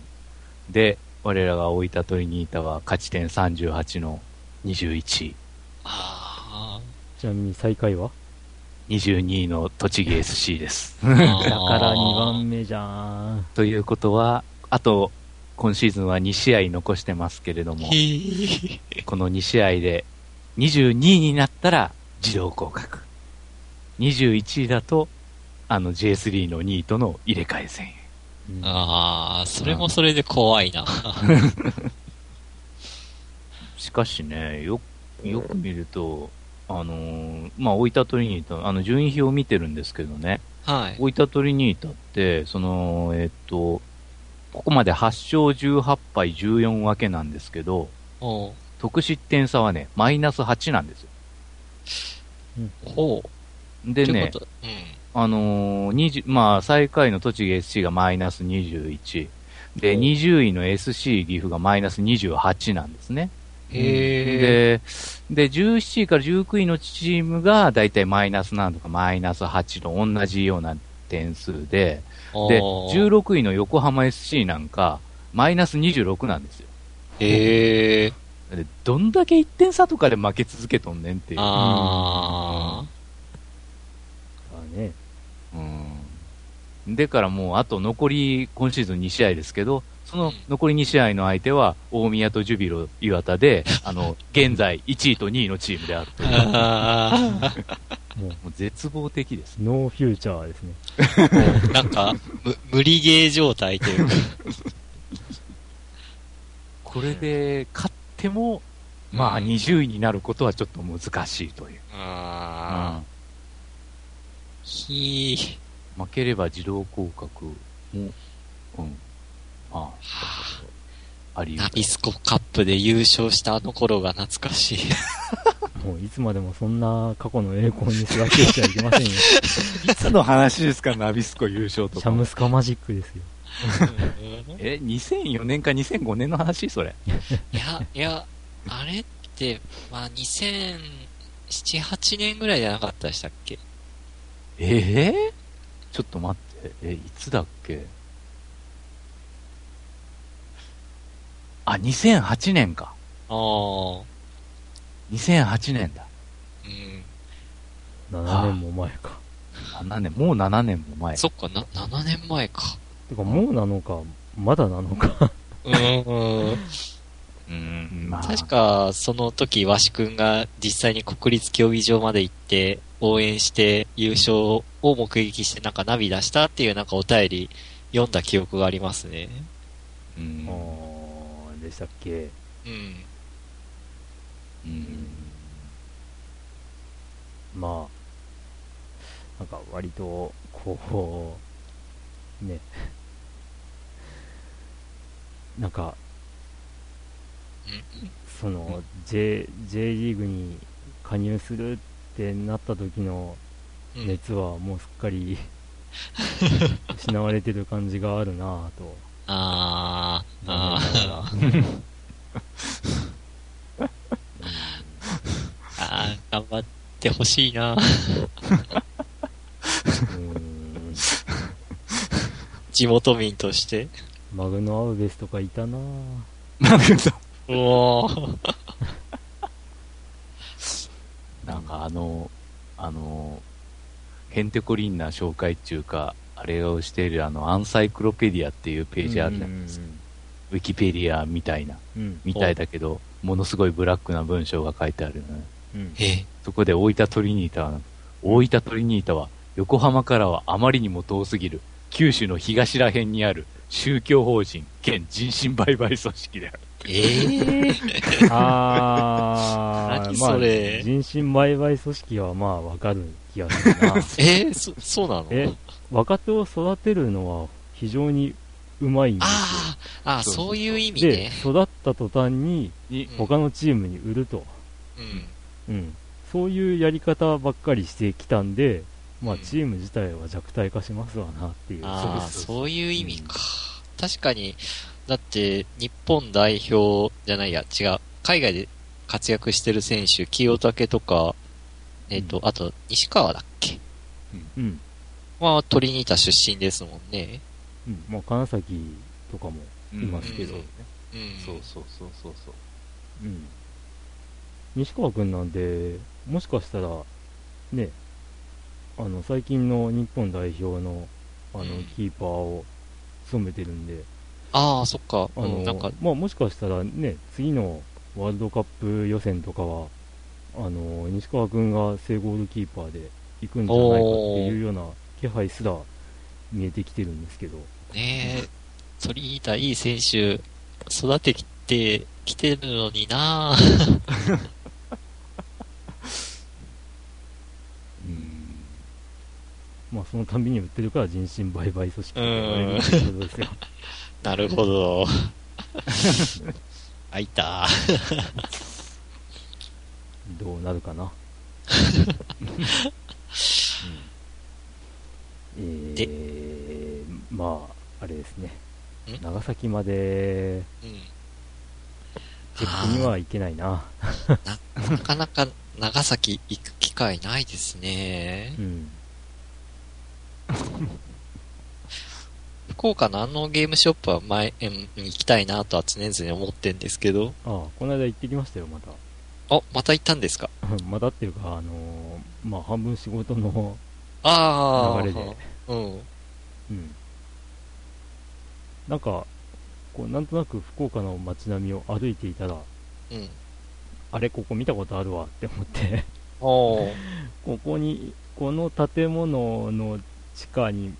で、我らが大分トリニータは勝ち点38の21位。あちなみに最下位は？22位の栃木 SC です。ー [laughs] だから2番目じゃん。ということは、あと、今シーズンは2試合残してますけれどもこの2試合で22位になったら自動降格。21位だと、あの J3 の2位との入れ替え戦へ。うんああ、それもそれで怖いな。[laughs] しかしね、よ、よく見ると、あのーまあ、大分トリニータ、あの、順位表を見てるんですけどね、はい。大分トリニータって、その、えっと、ここまで8勝18敗14分けなんですけど、得失点差はね、マイナス8なんですよ。ほう。でねうん。あのー、20まあ、最下位の栃木 SC がマイナス21。で、お20位の SC 岐阜がマイナス28なんですね。で、で、17位から19位のチームがだいたいマイナス7とかマイナス8と同じような点数で、で、おー16位の横浜 SC なんか、マイナス26なんですよ。へえ。でどんだけ1点差とかで負け続けとんねんっていう。ああね。うん。でからもう、あと残り、今シーズン2試合ですけど、その残り2試合の相手は、大宮とジュビロ磐田で、[laughs] あの、現在1位と2位のチームであるという。ももう絶望的です。う、ノーフューチャーですね。ー。もうなんか、む無理ゲー状態というか。[laughs] これで、勝っても、まあ、うん20位になることはちょっと難しいという。ああ。ひー。うん負ければ自動降格も、うん。まあ、あり得るナビスコカップで優勝したあの頃が懐かしい。[laughs] もういつまでもそんな過去の栄光にすがってちゃいけませんよ。[laughs] いつの話ですか、ナビスコ優勝とシャムスカマジックですよ。[laughs] え、2004年か2005年の話それ。いや、いや、あれって、まあ、2007、8年ぐらいじゃなかったでしたっけ？ええちょっと待って。え、いつだっけ？あ、2008年か。ああ。2008年だ。うん。7年も前か。7年、もう7年も前。そっか、な、7年前か。てか、もうなのか、まだなのか。うん、うん。うん、まあ。確か、その時、わしくんが実際に国立競技場まで行って、応援して優勝を目撃して、なんかナビ出したっていうなんかお便り読んだ記憶がありますね。うん。でしたっけ？うん。うん。まあ、なんか割と、こう、ね、なんか、その、J、J リーグに加入するってなった時のうん。熱はもうすっかり [laughs] 失われてる感じがあるなぁと。あー、あー、あー、頑張ってほしいな。うん地元民として。マグノアウベスとかいたなぁなんかさうおー。なんかあの、あの、ヘンテコリンナ紹介っていうか、あれをしているあの、アンサイクロペディアっていうページあるじゃないですか。ウィキペディアみたいな、うん。みたいだけど、ものすごいブラックな文章が書いてあるよね。うん。えそこで大分トリニータは、大分トリニータは、横浜からはあまりにも遠すぎる、九州の東ら辺にある宗教法人兼人身売買組織である。ええ [laughs] あー、何まあ人身売買組織はまあわかる気がするな。[laughs] えーそ、そうなの？え、若手を育てるのは非常にうまいんですよ。ああ、そういう意味でね。、育った途端に他のチームに売ると。うん。うん。そういうやり方ばっかりしてきたんで、まあうんチーム自体は弱体化しますわなっていう。ああ、そういう意味か。確かに、だって、日本代表じゃないや、違う。海外で活躍してる選手、清武とか、えっ、と、うんあと、西川だっけ？うん。は、トリニータ出身ですもんね。うん。まあ金崎とかもいますけど。うんそうそうそうそうそう。うん。西川くんなんて、もしかしたら、ね、あの、最近の日本代表の、あのうん、キーパーを務めてるんで、ああ、そっか。あの、うん、なんか、まあ、もしかしたらね、次のワールドカップ予選とかは、あの、西川くんが正ゴールキーパーで行くんじゃないかっていうような気配すら見えてきてるんですけど、ねえ、トリニータいい選手、育ててきてるのにな [laughs] うん。まあ、そのたんびに売ってるから人身売買組織って言われるってことですよ。なるほど。開いた。どうなるかな。[laughs] うん、えー、まあ、あれですね。ん？長崎まで、うん。チェックには行けないな。な、[laughs] なかなか長崎行く機会ないですねう。ん。福岡のあのゲームショップは前行きたいなとは常々思ってんですけど。ああ、この間行ってきましたよ、また。あ、また行ったんですか？[laughs] またっていうか、あのーまあ、半分仕事のああ。流れで、うん。うん。なんか、こう、なんとなく福岡の街並みを歩いていたら、うん。あれ、ここ見たことあるわって思って。[laughs] ここに、この建物の地下に、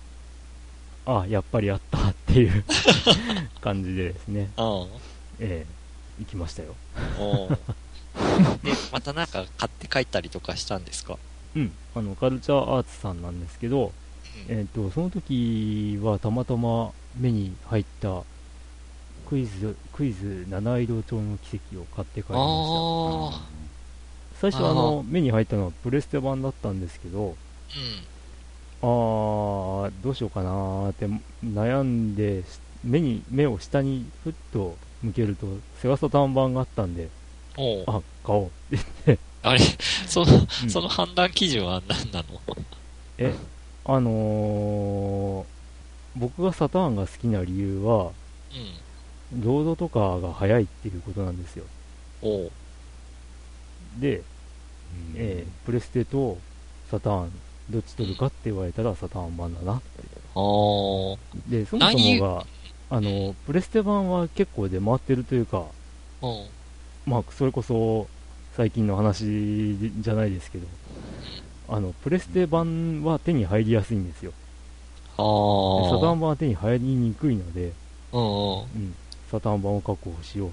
あ、やっぱりあったっていう [laughs] 感じでですね、うん。ええ行きましたよ。[laughs] で、またなんか買って帰ったりとかしたんですか？うん。あの、カルチャーアーツさんなんですけど、えっ、と、その時はたまたま目に入ったクイズ、クイズ七色町の奇跡を買って帰りましあた。最初あの、目に入ったのはプレステ版だったんですけど、あ。あー、どうしようかなーって悩んで、し目に、目を下にふっと向けると、セガサターン版があったんで。あ、買おうって言って、あれ、その、うんその判断基準は何なの？え、あのー、僕がサターンが好きな理由は、うん。ロードとかが速いっていうことなんですよ。で、えープレステとサターン、どっち取るかって言われたらサターン版だな。あー。で、そもそ何もが、あの、プレステ版は結構出回ってるというか、うん。まあ、それこそ最近の話じゃないですけど、あの、プレステ版は手に入りやすいんですよ。あ。サターン版は手に入りにくいので、うんうん。うん、サターン版を確保しよう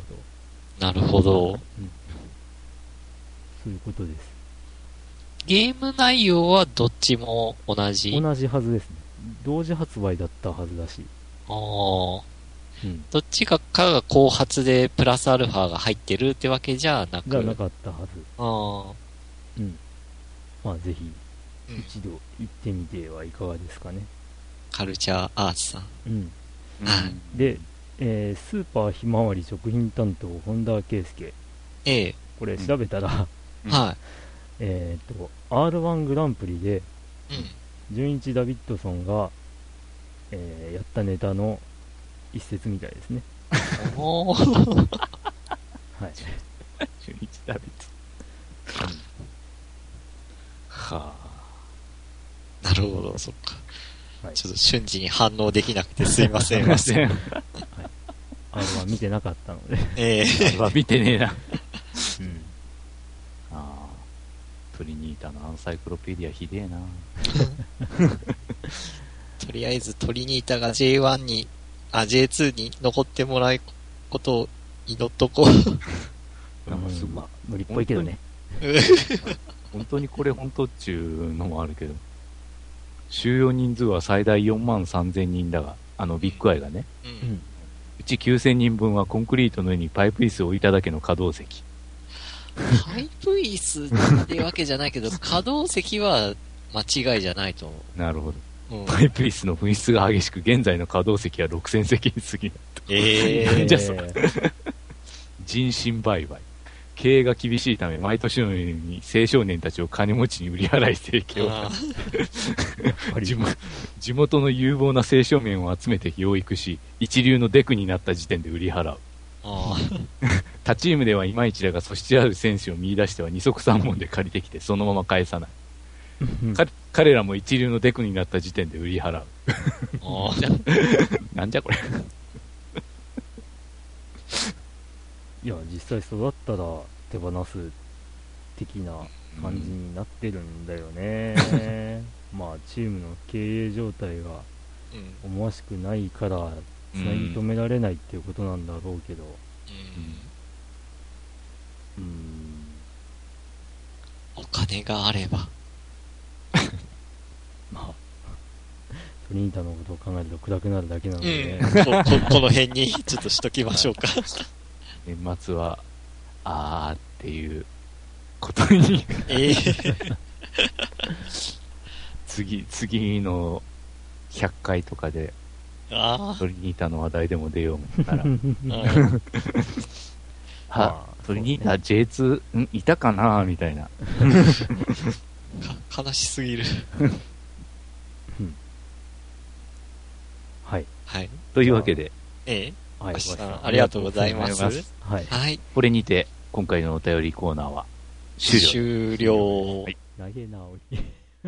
と、なるほど。そういうことです。ゲーム内容はどっちも同じ？同じはずですね。同時発売だったはずだし、あー。うん。どっちかかが後発でプラスアルファが入ってるってわけじゃなく。じゃなかったはず。あうん。まあ、ぜひ、一度行ってみてはいかがですかね。カルチャーアーツさん。うん。うんで、えースーパーひまわり食品担当、本田圭佑。ええ。これ調べたら、うんはえっと、R1 グランプリで、い。うん。純一ダビッドソンが、えーやったネタの一節みたいですね。おー。はい。中日ダビッツ。はなるほど、そっか。はいちょっと瞬時に反応できなくてすいませあ。ん。すいません。R は見てなかったので。ええあれは見てねえな。[laughs] うん。ああ。トリニータのアンサイクロペディアひでえな。[laughs] とりあえずトリニータが J1 に、あ、J2 に残ってもらうことを祈っとこう。[laughs] なんかすごいまあ、無理っぽいけどね。本当にこれ本当っちゅうのもあるけど。収容人数は最大4万3000人だが、あのビッグアイがね。う。うんん。うち9000人分はコンクリートの上にパイプ椅子を置いただけの可動席。パイプ椅子ってわけじゃないけど、[laughs] 可動席は間違いじゃないと思なるほど。パイプ椅子の紛失が激しく、現在の可動席は6000席に過ぎる。ええじゃあそう人身売買。経営が厳しいため、毎年のように青少年たちを金持ちに売り払い提供。[laughs] 地元の有望な青少年を集めて養育し、一流のデクになった時点で売り払う。あ [laughs] 他チームではいまいちだが、素質ある選手を見出しては二足三本で借りてきて、そのまま返さない。彼らも一流のデクになった時点で売り払う。あなんじゃこれ。[laughs] いや、実際育ったら手放す的な感じになってるんだよね。[laughs] まあ、チームの経営状態がうん。思わしくないから、つなぎ止められないっていうことなんだろうけど、うんうーん、お金があれば。[laughs] まあ、トリニータのことを考えると暗くなるだけなのうでん。ね。[laughs] こここの辺にちょっとしときましょうか。年末は、あーっていうことに、ええ。[laughs] 次、次の100回とかで、あトリニータの話題でも出よう思ったら、は、まあトリニータ J2、ん？いたかな？みたいな。か悲しすぎる。はい。はい。というわけで、ええはい。明日ありがとうございます。ありがとうございはい。はい。これにて、今回のお便りコーナーは終了。終了。はい投げ。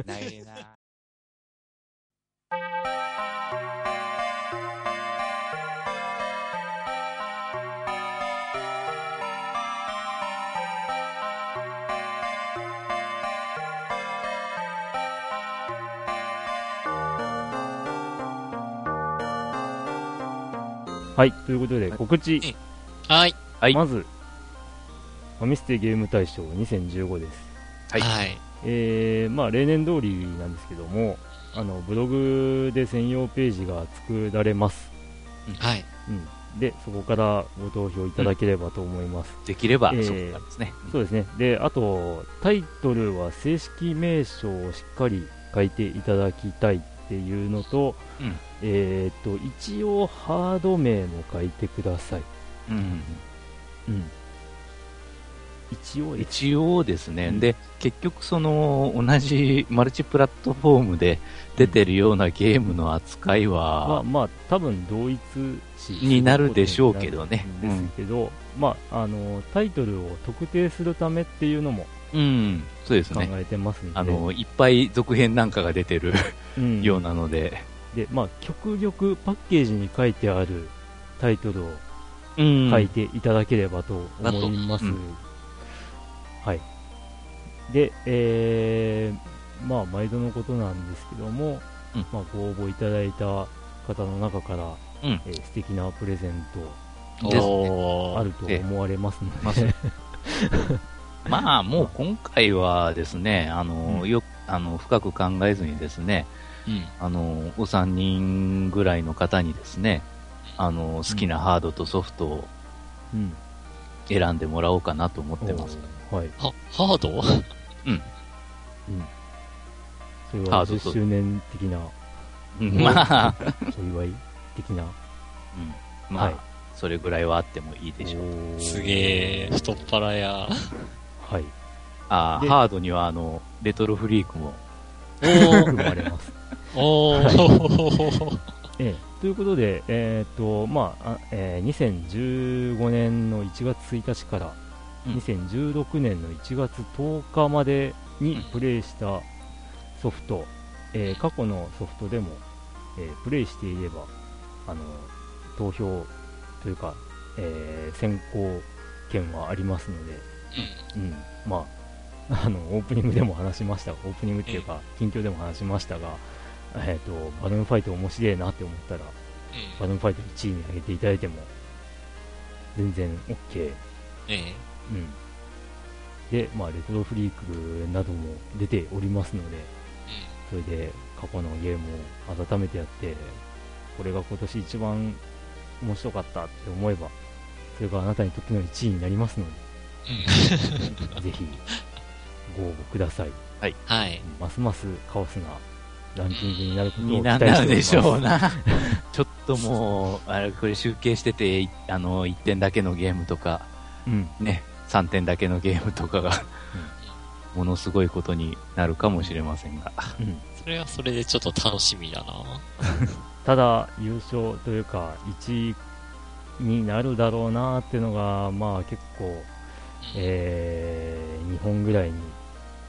ないなはい。ということで、告知。はい。はいまず、ファミステゲーム大賞2015です。はいはい。えー、まあ、例年通りなんですけども、あの、ブログで専用ページが作られます。はい。うん。で、そこからご投票いただければと思います。できれば、えーそうですね。そうですね。で、あと、タイトルは正式名称をしっかり書いていただきたいっていうのと、うんえっ、と、一応ハード名も書いてください。うんうん。一応です。一応ですね、うん。で、結局その、同じマルチプラットフォームで出てるようなゲームの扱いまあ、は、まあ、多分同一視になるでしょうけどねですけど、まあ、あの、タイトルを特定するためっていうのもうん、そうです考ね。えてますので、あの、いっぱい続編なんかが出てるうん。ようなので、で、まあ、極力パッケージに書いてあるタイトルをうん。書いていただければと思います。だと。はい。で、えー、まあ、毎度のことなんですけども、うん。まあ、ご応募いただいた方の中から、うん。えー素敵なプレゼントですね。おーあると思われますので、[laughs] まあ、もう今回はですね、あの、うん。よあの、深く考えずにですね、うん。あの、お三人ぐらいの方にですね、あの、好きなハードとソフトをうん。選んでもらおうかなと思ってます。おーはい。は、ハード？うん。それはハードと10周年的なうんまあ、お祝い的な。うんまあ、はいそれぐらいはあってもいいでしょう。すげえ、太っ腹や。はい。ああ、でハードにはあの、レトロフリークも、おー含まれます。おー。[laughs] ええ、ということで、えーっとまああえー2015年の1月1日からうん。2016年の1月10日までにうん。プレイしたソフト、えー過去のソフトでも、えープレイしていればあの投票というか、えー先行権はありますので、うん、まあ、あの、オープニングでも話しましたが、オープニングっていうか、近況でも話しましたが、えっ、と、バルーンファイト面白いなって思ったら、バルーンファイト1位に上げていただいても、全然 OK。ええうん。で、まあ、レトロフリークなども出ておりますので、それで過去のゲームを改めてやって、これが今年一番面白かったって思えば、それがあなたにとっての1位になりますので、ぜひご応募ください。はい。ますますカオスなランキングになることを期にな待してでしょうな。[laughs] ちょっともう、あれ、これ集計してて、いあの、1点だけのゲームとか、うん。ね、3点だけのゲームとかが、[laughs] ものすごいことになるかもしれませんが。うん。それはそれでちょっと楽しみだな [laughs] ただ、優勝というか、1位になるだろうなっていうのが、まあ結構、えー、2本ぐらいに、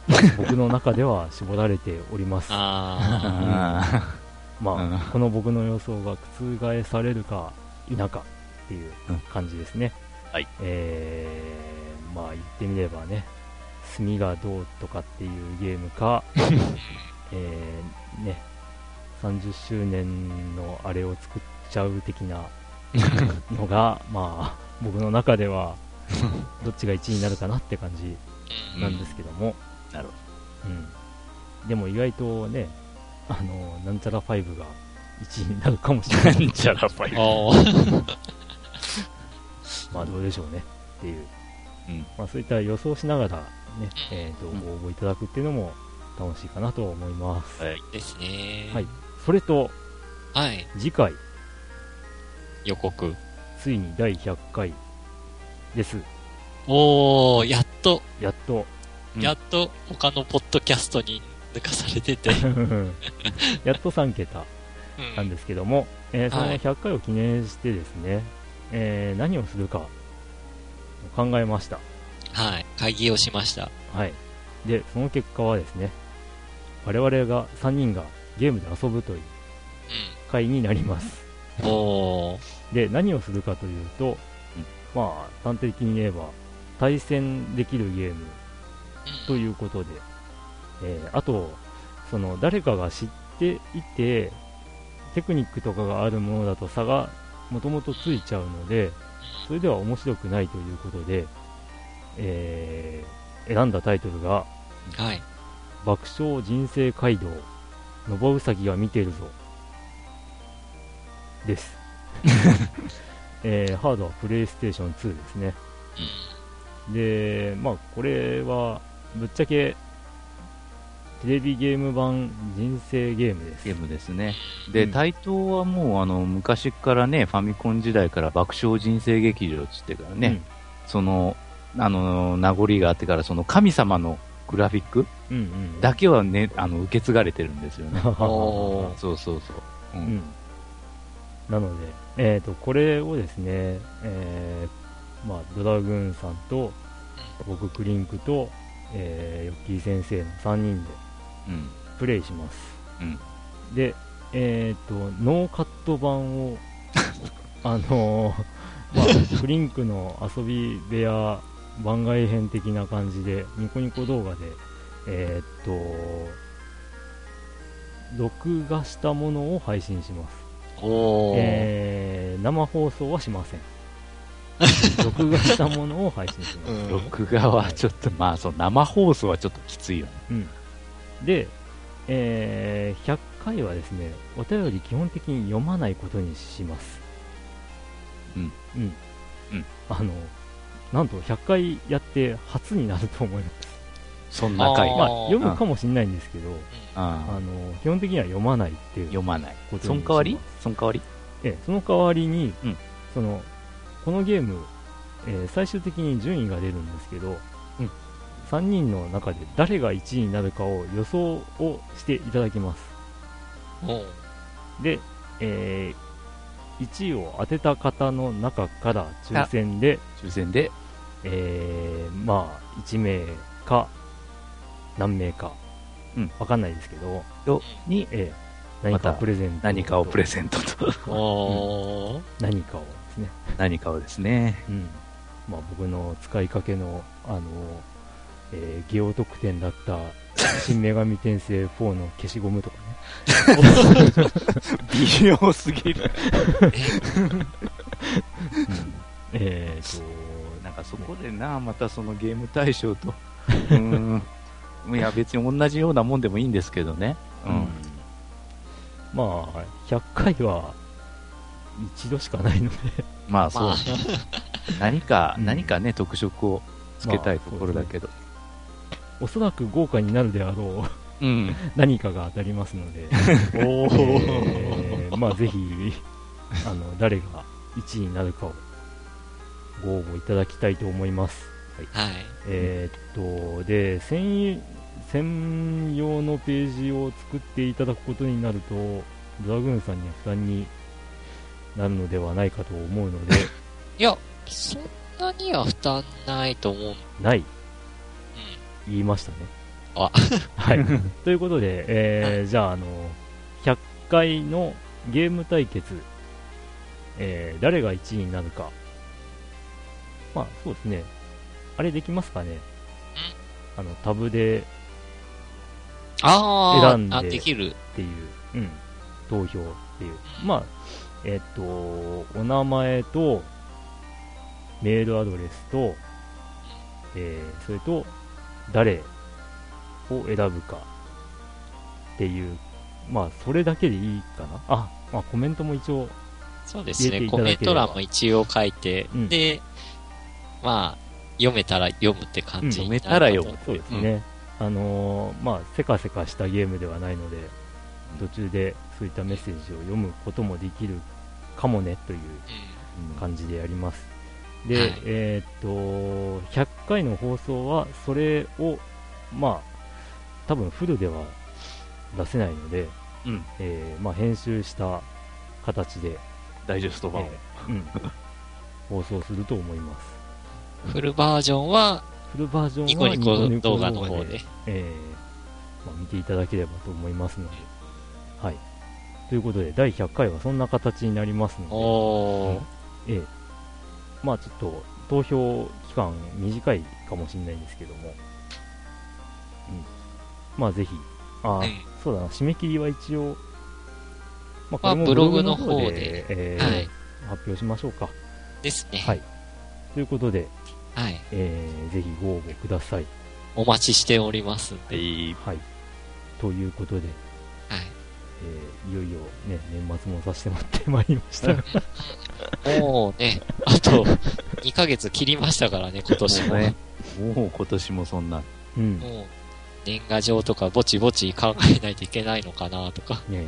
[laughs] 僕の中では絞られております。ああまあ、うんこの僕の予想が覆されるか否かっていう感じですね。はい。えー、まあ言ってみればね、墨がどうとかっていうゲームか、[laughs] えー、ね、30周年のあれを作っちゃう的なのが、[laughs] まあ、僕の中では、どっちが1位になるかなって感じーなんですけども、なるうん。でも意外とね、あの、なんちゃら5が1位になるかもしれない。なんちゃらファイあ [laughs] まあどうでしょうねっていう、うんまあそういった予想しながらね、えっ、と、ご応募いただくっていうのも楽しいかなと思います。はい。あ、ですね。はい。それと、はい。次回、予告。ついに第100回です。おー、やっと、やっと、うんやっと他のポッドキャストに抜かされてて。[laughs] やっと3桁うんなんですけども、えーそのはい100回を記念してですね、えー何をするか考えました。はい。会議をしました。はい。で、その結果はですね、我々が3人がゲームで遊ぶという回になります。うん。おー。で、何をするかというと、まあ、端的に言えば、対戦できるゲームということで、えーあと、その、誰かが知っていて、テクニックとかがあるものだと差がもともとついちゃうので、それでは面白くないということで、えー選んだタイトルが、はい。爆笑人生街道、のぼうさぎが見てるぞ。です。[laughs] えーハードはプレイステーション2ですね。で、まあ、これは、ぶっちゃけ、テレビゲーム版人生ゲームです。ゲームですね。で、うん台頭はもう、あの、昔からね、ファミコン時代から爆笑人生劇場っつってからね、その、あの、名残があってから、その神様のグラフィックうん。うんうん。だけはね、あの、受け継がれてるんですよね。[laughs] そうそうそう。う。うんん。なので、えっ、と、これをですね、えーまあ、ドラグーンさんと、僕クリンクと、えーヨッキー先生の3人でうん。プレイします。うん。で、えっ、と、ノーカット版を、[laughs] あのーまあ、クリンクの遊び部屋番外編的な感じで、ニコニコ動画で、えっ、と、録画したものを配信します。えー生放送はしません。[laughs] 録画したものを配信します。うん録画はちょっと、まあ、そう、生放送はちょっときついよね。うん、で、えー100回はですね、お便り基本的に読まないことにします。うん。うん。うんあの、なんと100回やって初になると思います。そんな回あーまあが。、読むかもしれないんですけど、ああの、基本的には読まないっていう読まない。その代わり？その代わり？ええその代わりに、うんそのこのゲーム、えー最終的に順位が出るんですけど、うん。3人の中で誰が1位になるかを予想をしていただきます。で、えー1位を当てた方の中から抽選で、抽選で、えーまあ1名か何名か、うん。わかんないですけど、よ。に、えー何かプレゼント。何かをプレゼントと。おー。何かをですね。何かをですね。うん。まあ僕の使いかけの、あの、えーゲオ特典だった、新女神転生4の消しゴムとかね。[laughs] 微妙すぎる。[laughs] え？ーと、なんかそこでな、またそのゲーム対象と、[laughs] うーん。いや、別に同じようなもんでもいいんですけどね。うん。まあ、100回は一度しかないので、まあそう、まあ、何か、うん。何かね、特色をつけたいところだけど。おそらく豪華になるであろう。うん。[laughs] 何かが当たりますので、[laughs] おえーまあぜひ、あの、誰が1位になるかをご応募いただきたいと思います。はい。えーっと、で、専専用のページを作っていただくことになると、ドラグーンさんには負担になるのではないかと思うので、[laughs] いや、そんなには負担ないと思う。ない、言いましたね。あ [laughs] はい。[laughs] ということで、えーじゃあ、あの、100回のゲーム対決、えー誰が1位になるか。まあ、そうですね。あれできますかねあの、タブであ選んでできる。っていう、うん、投票っていう。まあ、えっと、お名前と、メールアドレスと、えーそれと、誰を選ぶかっていう、まあ、それだけでいいかな？あ、まあ、コメントも一応、そうですね。コメント欄も一応書いて、うんで、まあ、読めたら読むって感じうん読めたら読むそうですね。あのーまあ、せかせかしたゲームではないので、途中でそういったメッセージを読むこともできるかもねという感じでやります。で、はいえーっと、100回の放送は、それを、まあ、多分フルでは出せないので、うん。えーまあ、編集した形で、ダイジェスト版を。えーうん、放送すると思います。うんフルバージョンは、フルバージョンはニコニコ動画の方で。えーまあ、見ていただければと思いますので。はい。ということで、第100回はそんな形になりますので、ええ。まあちょっと、投票期間短いかもしれないんですけども、うん。まあぜひ、あー、うんそうだな、締め切りは一応、ままあブログの方でえーはい発表しましょうか。ですね。はい。ということで、はい。えーぜひご応募ください。お待ちしておりますんで。いはい。ということで、はい。えーいよいよね、年末もさせてもらってまいりましたが、もうね、あと2ヶ月切りましたからね、今年も。ねもう今年もそんな。うん。もう、年賀状とかぼちぼち考えないといけないのかなとか。ね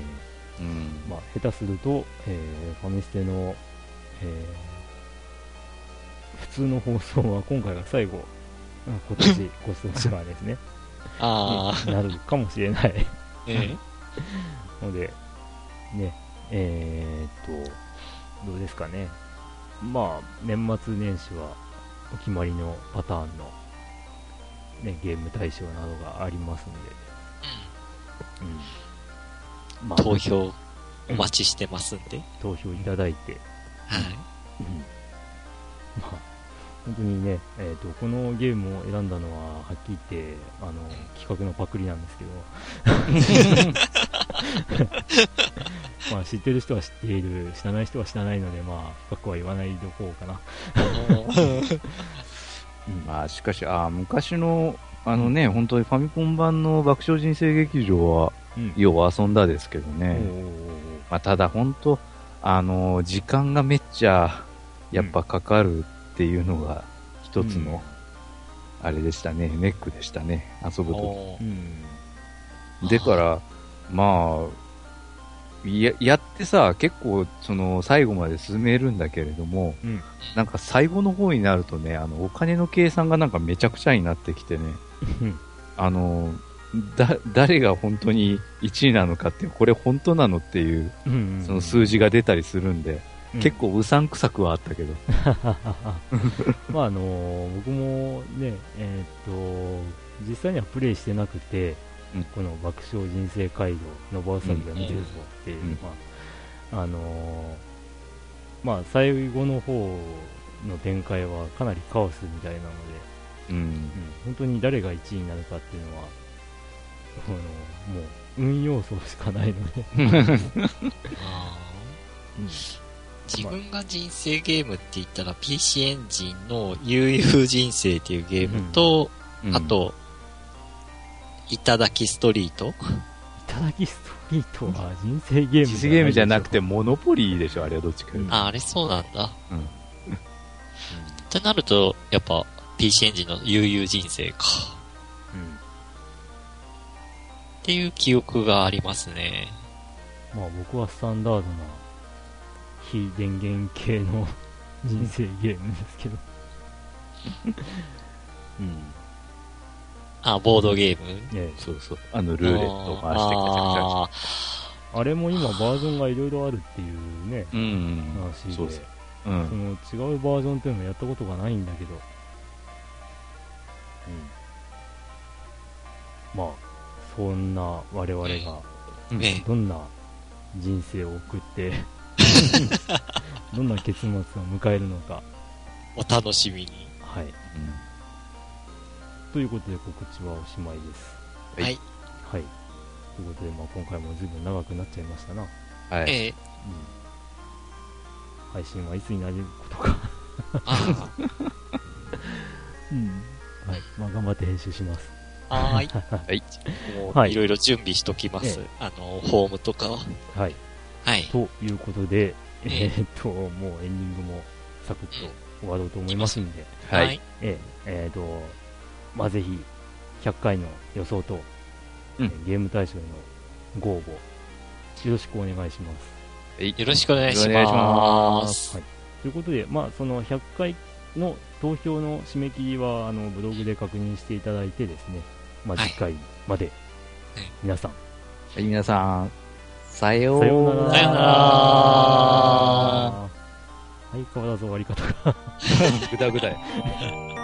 うん。まあ、下手すると、えーファミステの、えー普通の放送は今回が最後、あ今年、今年はですね、[laughs] あになるかもしれないあ、ねので、ね、えーっと、どうですかね。まあ、年末年始はお決まりのパターンの、ね、ゲーム対象などがありますので、うん。まあ投票お待ちしてますんで。投票いただいて、はい。うんまあ、本当にね、えーと、このゲームを選んだのは、はっきり言って、あの、企画のパクリなんですけど、[laughs] まあ、知ってる人は知っている、知らない人は知らないので、まあ、深くは言わないでおこうかな。うん。まあ、しかし、あー昔の、あのね、本当にファミコン版の爆笑人生劇場は、うん。よう遊んだですけどね。まあ、ただ本当、あのー時間がめっちゃ、やっぱかかるっていうのが、一つの、あれでしたね、ネックでしたね、遊ぶとおー。うん。でから、まあ、や、やってさ、結構、その、最後まで進めるんだけれども、うん。なんか最後の方になるとね、あの、お金の計算がなんかめちゃくちゃになってきてね、うん。あの、だ、誰が本当に1位なのかっていう、これ本当なのっていう、うんその数字が出たりするんで、うん結構うさんくさくはあったけど、[laughs] まああの僕もね、えーっと実際にはプレイしてなくて、うん。この爆笑人生街道、のばうさぎが見てるぞっていう、うん。まああのまあ、最後の方の展開はかなりカオスみたいなので、うん。うん、本当に誰が1位になるかっていうのは、あのもう運要素しかないので、あ [laughs] うん。ー自分が人生ゲームって言ったら PC エンジンの悠々人生っていうゲームと、うんあ、と、いただきストリートいただきストリートは人生ゲーム実ゲームじゃなくて、もモノポリーでしょ、あれはどっちかいうと。あ、あれそうなんだ。うん。ってなると、やっぱ PC エンジンの悠々人生か。っていう記憶がありますね。まあ僕はスタンダードな非電源系の人生ゲームですけど、うん。あ、ボードゲーム？ええ。そうそう。あの、ルーレットを回してああれも今バージョンがいろいろあるっていうね、うん。話で、そうそう。うそん。の違うバージョンっていうのもやったことがないんだけど、うん、まあそんな我々がどんな人生を送って [laughs] どんな結末を迎えるのか。お楽しみに。はい。ということで告知はおしまいです。はい。はい。はい。ということで、まあ、今回も随分長くなっちゃいましたな、うん、はい。ええ。配信はいつになることか。あ [laughs] うん。はい。まあ頑張って編集します。あ、はー [laughs] い。はい。もう、はいいろいろ準備しときます。えあの、フォームとかは。はいはい。ということで、えええーっと、もうエンディングもサクッと終わろうと思いますんで、はい。。えええーっと、まあ、ぜひ、100回の予想と、うんえーゲーム大賞へのご応募、よろしくお願いします。よろしくお願いしま。ますはい。ということで、まあ、その100回の投票の締め切りは、あの、ブログで確認していただいてですね、まあ、はい次回まで、はい皆さん、はい、皆さん、さようなら。さようなら相変わらず終わり方が。[laughs] ぐだぐだや。